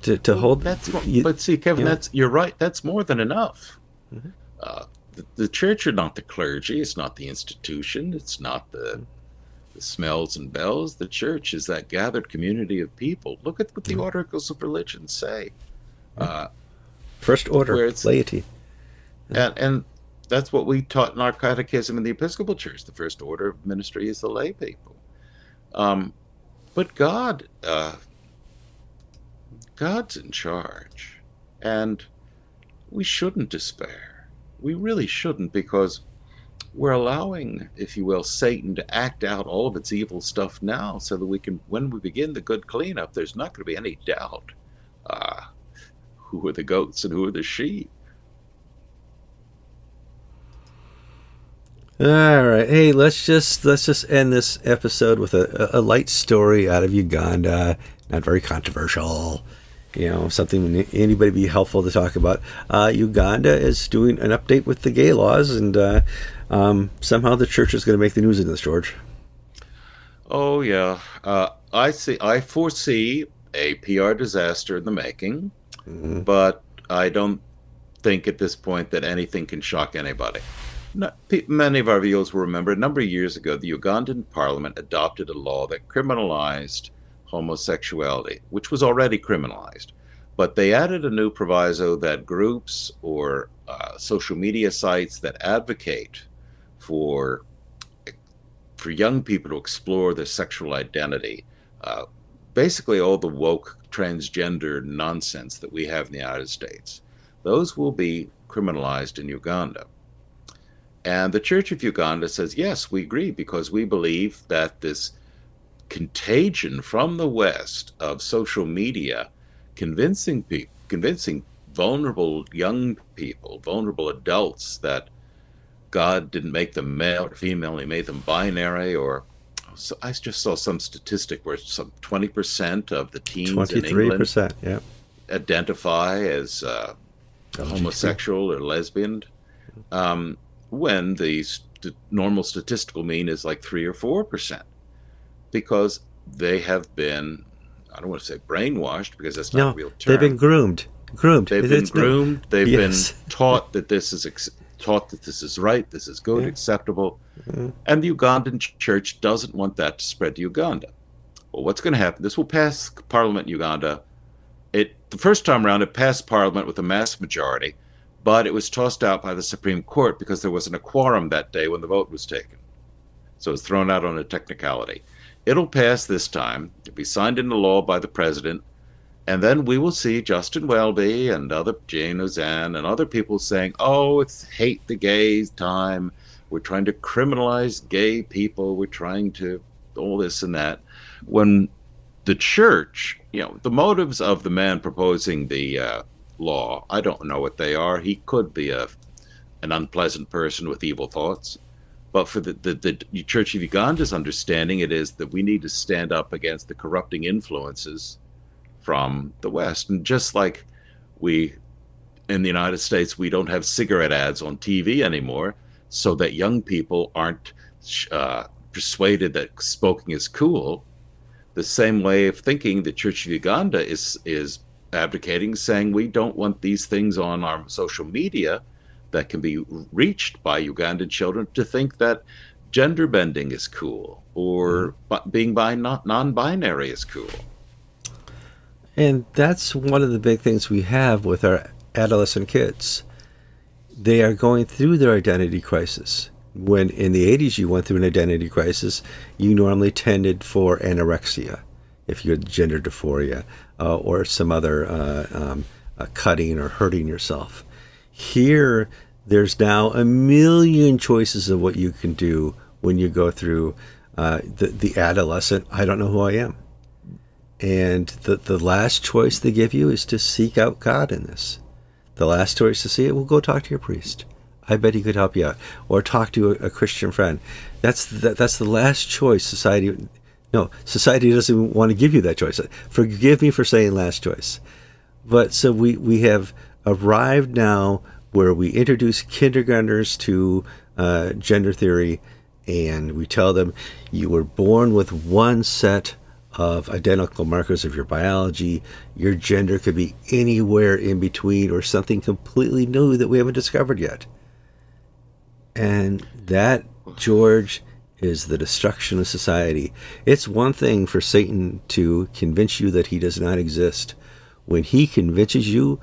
to, to well, hold. That's you, but see, Kevin, that's you're right. That's more than enough. Mm-hmm. Uh, the, the, church are not the clergy. It's not the institution. It's not the, the smells and bells. The church is that gathered community of people. Look at what the mm-hmm. articles of religion say. Uh, First order laity, and and that's what we taught in our catechism in the Episcopal Church. The first order of ministry is the lay people. Um, but God uh, God's in charge. And we shouldn't despair. We really shouldn't because we're allowing, if you will, Satan to act out all of its evil stuff now so that we can, when we begin the good cleanup, there's not going to be any doubt uh, who are the goats and who are the sheep. All right. Hey, let's just let's just end this episode with a, a light story out of Uganda. Not very controversial you know, something anybody be helpful to talk about. Uh, Uganda is doing an update with the gay laws, and uh, um, somehow the church is going to make the news in this, George. Oh yeah, uh, I see. I foresee a PR disaster in the making, mm-hmm. but I don't think at this point that anything can shock anybody. many of our viewers will remember a number of years ago, the Ugandan parliament adopted a law that criminalized homosexuality, which was already criminalized. But they added a new proviso that groups or uh, social media sites that advocate for for young people to explore their sexual identity, uh, basically all the woke transgender nonsense that we have in the United States, those will be criminalized in Uganda. And the Church of Uganda says, yes, we agree because we believe that this contagion from the West of social media, convincing people, convincing vulnerable young people, vulnerable adults that God didn't make them male or female, He made them binary. Or so I just saw some statistic where some twenty percent of the teens in England yeah. identify as uh, homosexual or lesbian, um, when the st- normal statistical mean is like three or four percent because they have been I don't want to say brainwashed because that's not no, a real term. They've been groomed. Groomed. They've been groomed. They've yes. been taught that this is ex- taught that this is right, this is good, yeah. acceptable, mm-hmm. and the Ugandan church doesn't want that to spread to Uganda. Well, what's going to happen? This will pass Parliament in Uganda. It the first time around it passed Parliament with a mass majority, but it was tossed out by the Supreme Court because there wasn't a quorum that day when the vote was taken. So it was thrown out on a technicality. It'll pass this time. It'll be signed into law by the president. And then we will see Justin Welby and other Jayne Ozanne and other people saying, oh, it's hate the gays time. We're trying to criminalize gay people. We're trying to all this and that. When the church, you know, the motives of the man proposing the uh, law, I don't know what they are. He could be a an unpleasant person with evil thoughts. But for the, the, the Church of Uganda's understanding, it is that we need to stand up against the corrupting influences from the West. And just like we in the United States, we don't have cigarette ads on TV anymore, so that young people aren't uh, persuaded that smoking is cool. The same way of thinking, the Church of Uganda is is advocating, saying we don't want these things on our social media that can be reached by Ugandan children to think that gender bending is cool or mm-hmm. being bi- non-binary is cool. And that's one of the big things we have with our adolescent kids. They are going through their identity crisis. When in the 80s you went through an identity crisis, you normally tended for anorexia if you had gender dysphoria uh, or some other uh, um, uh, cutting or hurting yourself. Here, there's now a million choices of what you can do when you go through uh, the, the adolescent, I don't know who I am. And the, the last choice they give you is to seek out God in this. The last choice to see it, well, go talk to your priest. I bet he could help you out. Or talk to a, a Christian friend. That's the, that's the last choice society. No, society doesn't want to give you that choice. Forgive me for saying last choice. But so we, we have arrived now where we introduce kindergartners to uh, gender theory and we tell them you were born with one set of identical markers of your biology. Your gender could be anywhere in between or something completely new that we haven't discovered yet. And that, George, is the destruction of society. It's one thing for Satan to convince you that he does not exist. When he convinces you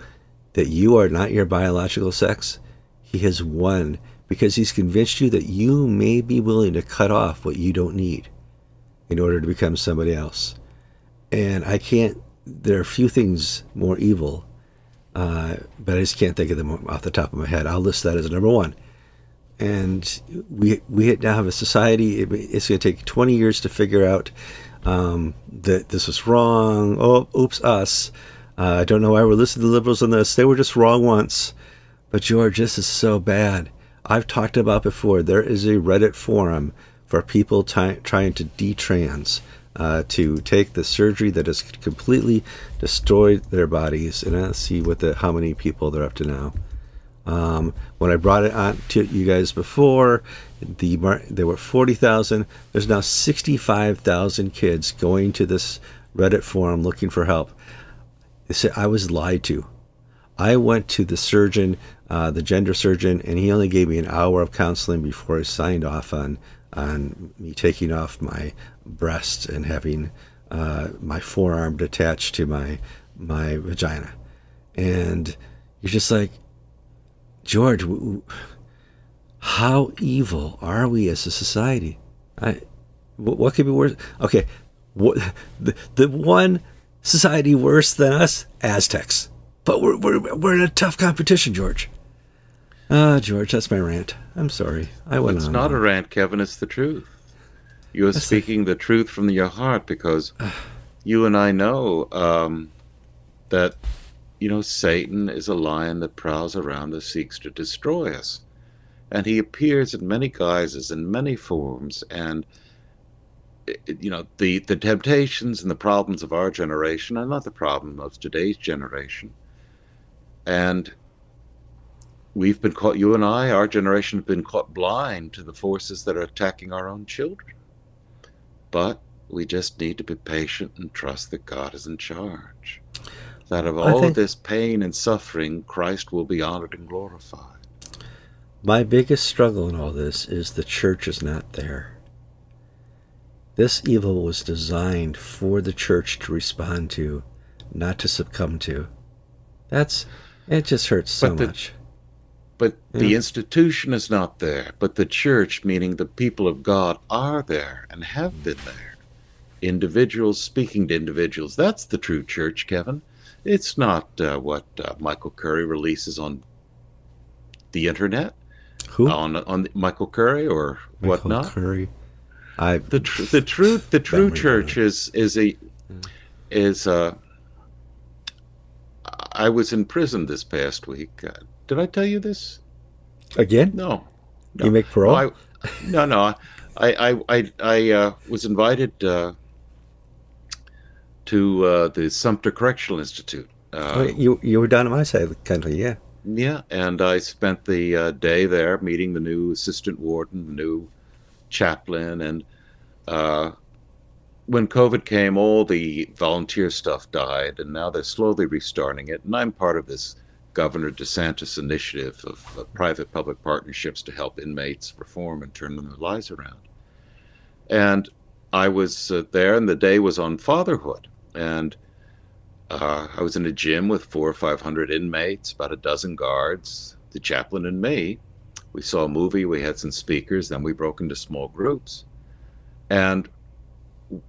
that you are not your biological sex, he has won because he's convinced you that you may be willing to cut off what you don't need in order to become somebody else. And I can't, there are a few things more evil, uh, but I just can't think of them off the top of my head. I'll list that as number one. And we we now have a society. It's going to take 20 years to figure out um, that this was wrong. Oh, oops, us. Uh, I don't know why we're listening to the liberals on this. They were just wrong once. But George, this is so bad. I've talked about before. There is a Reddit forum for people trying to detrans uh, to take the surgery that has completely destroyed their bodies. And let's see what the how many people they're up to now. Um, when I brought it on to you guys before, the there were forty thousand. There's now sixty-five thousand kids going to this Reddit forum looking for help. They said I was lied to. I went to the surgeon, uh, the gender surgeon, and he only gave me an hour of counseling before I signed off on on me taking off my breast and having uh, my forearm attached to my my vagina, and you're just like, George, how evil are we as a society? I, what could be worse? Okay, what, the the one society worse than us, Aztecs. But we're we're we're in a tough competition, George. Ah, uh, George, that's my rant. I'm sorry. I went it's on. It's not a rant, Kevin. It's the truth. You are that's speaking the truth from your heart because you and I know um, that you know Satan is a lion that prowls around and seeks to destroy us, and he appears in many guises, in many forms, and you know the the temptations and the problems of our generation are not the problem of today's generation and we've been caught, you and I, our generation, have been caught blind to the forces that are attacking our own children. But we just need to be patient and trust that God is in charge. That of all think, this pain and suffering, Christ will be honored and glorified. My biggest struggle in all this is the church is not there. This evil was designed for the church to respond to, not to succumb to. That's it just hurts so the, much. But yeah. the institution is not there. But the church, meaning the people of God, are there and have been there. Individuals speaking to individuals. That's the true church, Kevin. It's not uh, what uh, Michael Curry releases on the internet. Who on on Michael Curry or Michael whatnot? Curry. I the tr- the truth the true church is is a is a uh, I was in prison this past week. Uh, did I tell you this? Again? No. no. You make parole? No, I, no, no. I I I, I uh, was invited uh, to uh, the Sumter Correctional Institute. Uh, oh, you you were down at my side of the country, yeah. Yeah, and I spent the uh, day there meeting the new assistant warden, the new chaplain, and when COVID came, all the volunteer stuff died, and now they're slowly restarting it. And I'm part of this Governor DeSantis initiative of, of private public partnerships to help inmates reform and turn their lives around. And I was uh, there, and the day was on fatherhood. And uh, I was in a gym with four or 500 inmates, about a dozen guards, the chaplain, and me. We saw a movie, we had some speakers, then we broke into small groups. And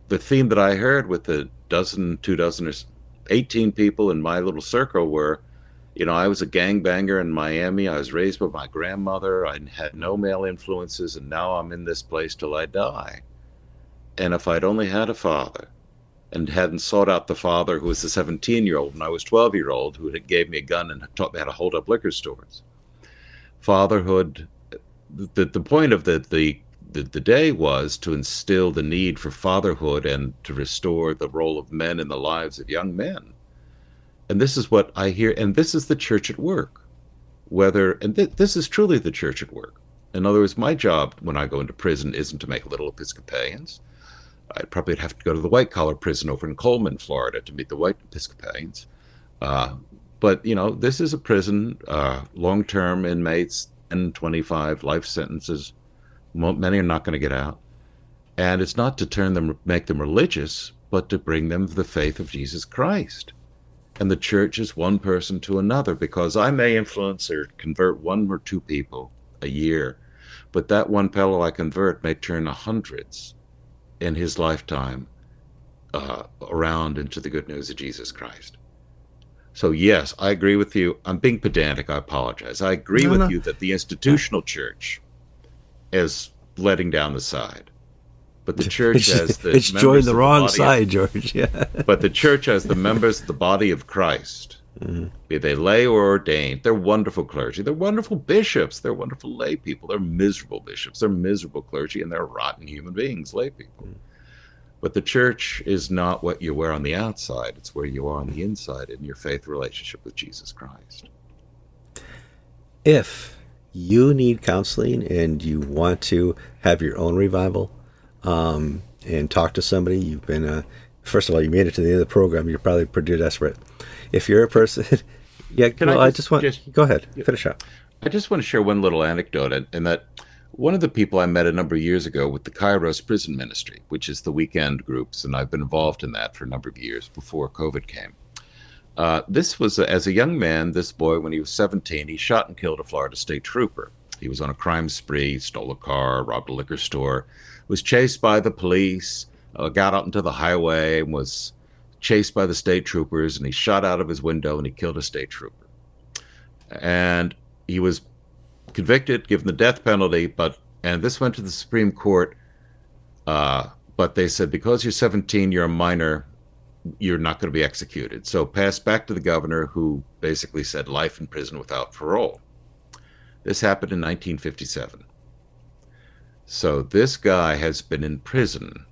the theme that I heard with the dozen, two dozen, or 18 people in my little circle were, you know, I was a gangbanger in Miami. I was raised by my grandmother. I had no male influences, and now I'm in this place till I die. And if I'd only had a father and hadn't sought out the father who was a 17 year old and I was 12 year old who had gave me a gun and taught me how to hold up liquor stores. Fatherhood, the, the point of the, the the, the day was to instill the need for fatherhood and to restore the role of men in the lives of young men. And this is what I hear, and this is the church at work. Whether, and th- this is truly the church at work. In other words, my job when I go into prison isn't to make little Episcopalians. I'd probably have to go to the white collar prison over in Coleman, Florida, to meet the white Episcopalians. Uh, but, you know, this is a prison, uh, long term inmates, and 25 life sentences Many are not going to get out. And it's not to turn them, make them religious, but to bring them the faith of Jesus Christ. And the church is one person to another because I may influence or convert one or two people a year, but that one fellow I convert may turn hundreds in his lifetime uh, around into the good news of Jesus Christ. So, yes, I agree with you. I'm being pedantic. I apologize. I agree no, with no. you that the institutional church is letting down the side. But the church has the it's joined the wrong the side, of, George. Yeah. but the church has the members of the body of Christ, mm-hmm. be they lay or ordained. They're wonderful clergy. They're wonderful bishops. They're wonderful lay people. They're miserable bishops. They're miserable clergy, and they're rotten human beings, lay people. Mm-hmm. But the church is not what you wear on the outside, it's where you are on the inside in your faith relationship with Jesus Christ. If you need counseling and you want to have your own revival um, and talk to somebody, you've been, uh, first of all, you made it to the end of the program, you're probably pretty desperate. If you're a person, yeah, Can well, I, just, I just want, just, go ahead, finish up. I just want to share one little anecdote, and, and that one of the people I met a number of years ago with the Kairos Prison Ministry, which is the weekend groups, and I've been involved in that for a number of years before COVID came. Uh, this was, a, as a young man, this boy, when he was 17, he shot and killed a Florida state trooper. He was on a crime spree, stole a car, robbed a liquor store, was chased by the police, uh, got out into the highway, and was chased by the state troopers, and he shot out of his window and he killed a state trooper. And he was convicted, given the death penalty, but and this went to the Supreme Court. Uh, but they said because you're 17, you're a minor, you're not going to be executed. So passed back to the governor, who basically said life in prison without parole. This happened in 1957. So this guy has been in prison,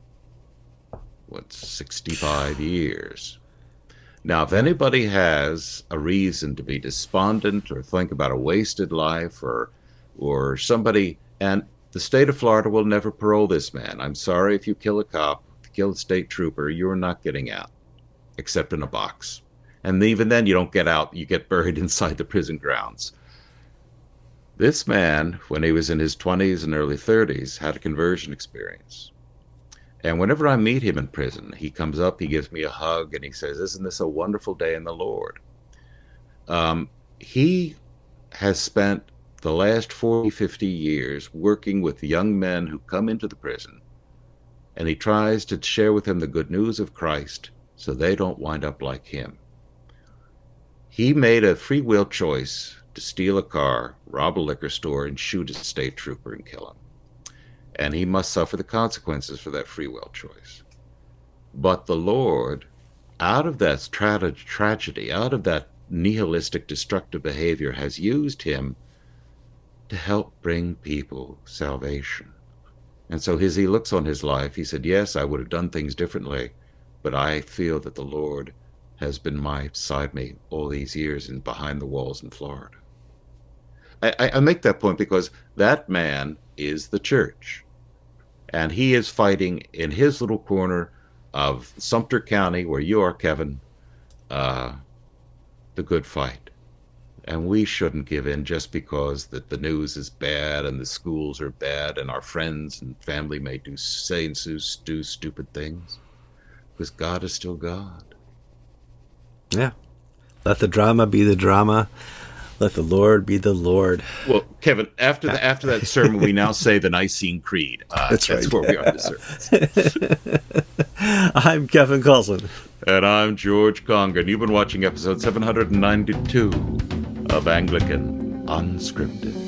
what, 65 years. Now, if anybody has a reason to be despondent or think about a wasted life or or somebody and the state of Florida will never parole this man. I'm sorry if you kill a cop, kill a state trooper, you're not getting out except in a box. And even then you don't get out, you get buried inside the prison grounds. This man, when he was in his 20s and early 30s, had a conversion experience. And whenever I meet him in prison, he comes up, he gives me a hug, and he says, Isn't this a wonderful day in the Lord? Um, he has spent the last 40, 50 years working with young men who come into the prison, and he tries to share with them the good news of Christ so they don't wind up like him. He made a free will choice to steal a car, rob a liquor store, and shoot a state trooper and kill him and he must suffer the consequences for that free will choice. But the Lord, out of that tra- tragedy, out of that nihilistic, destructive behavior, has used him to help bring people salvation. And so, as he looks on his life, he said, Yes, I would have done things differently, but I feel that the Lord has been my side me all these years and behind the walls in Florida. I, I, make that point because that man is the church. And he is fighting in his little corner of Sumter County, where you are, Kevin, uh, the good fight. And we shouldn't give in just because that the news is bad and the schools are bad and our friends and family may do say and do stupid things. Because God is still God. Yeah. Let the drama be the drama let the Lord be the Lord. Well, Kevin, after the, after that sermon, we now say the Nicene Creed. Uh, that's, that's right. where we are in the I'm Kevin Kallsen. And I'm George Conger. You've been watching episode 792 of Anglican Unscripted.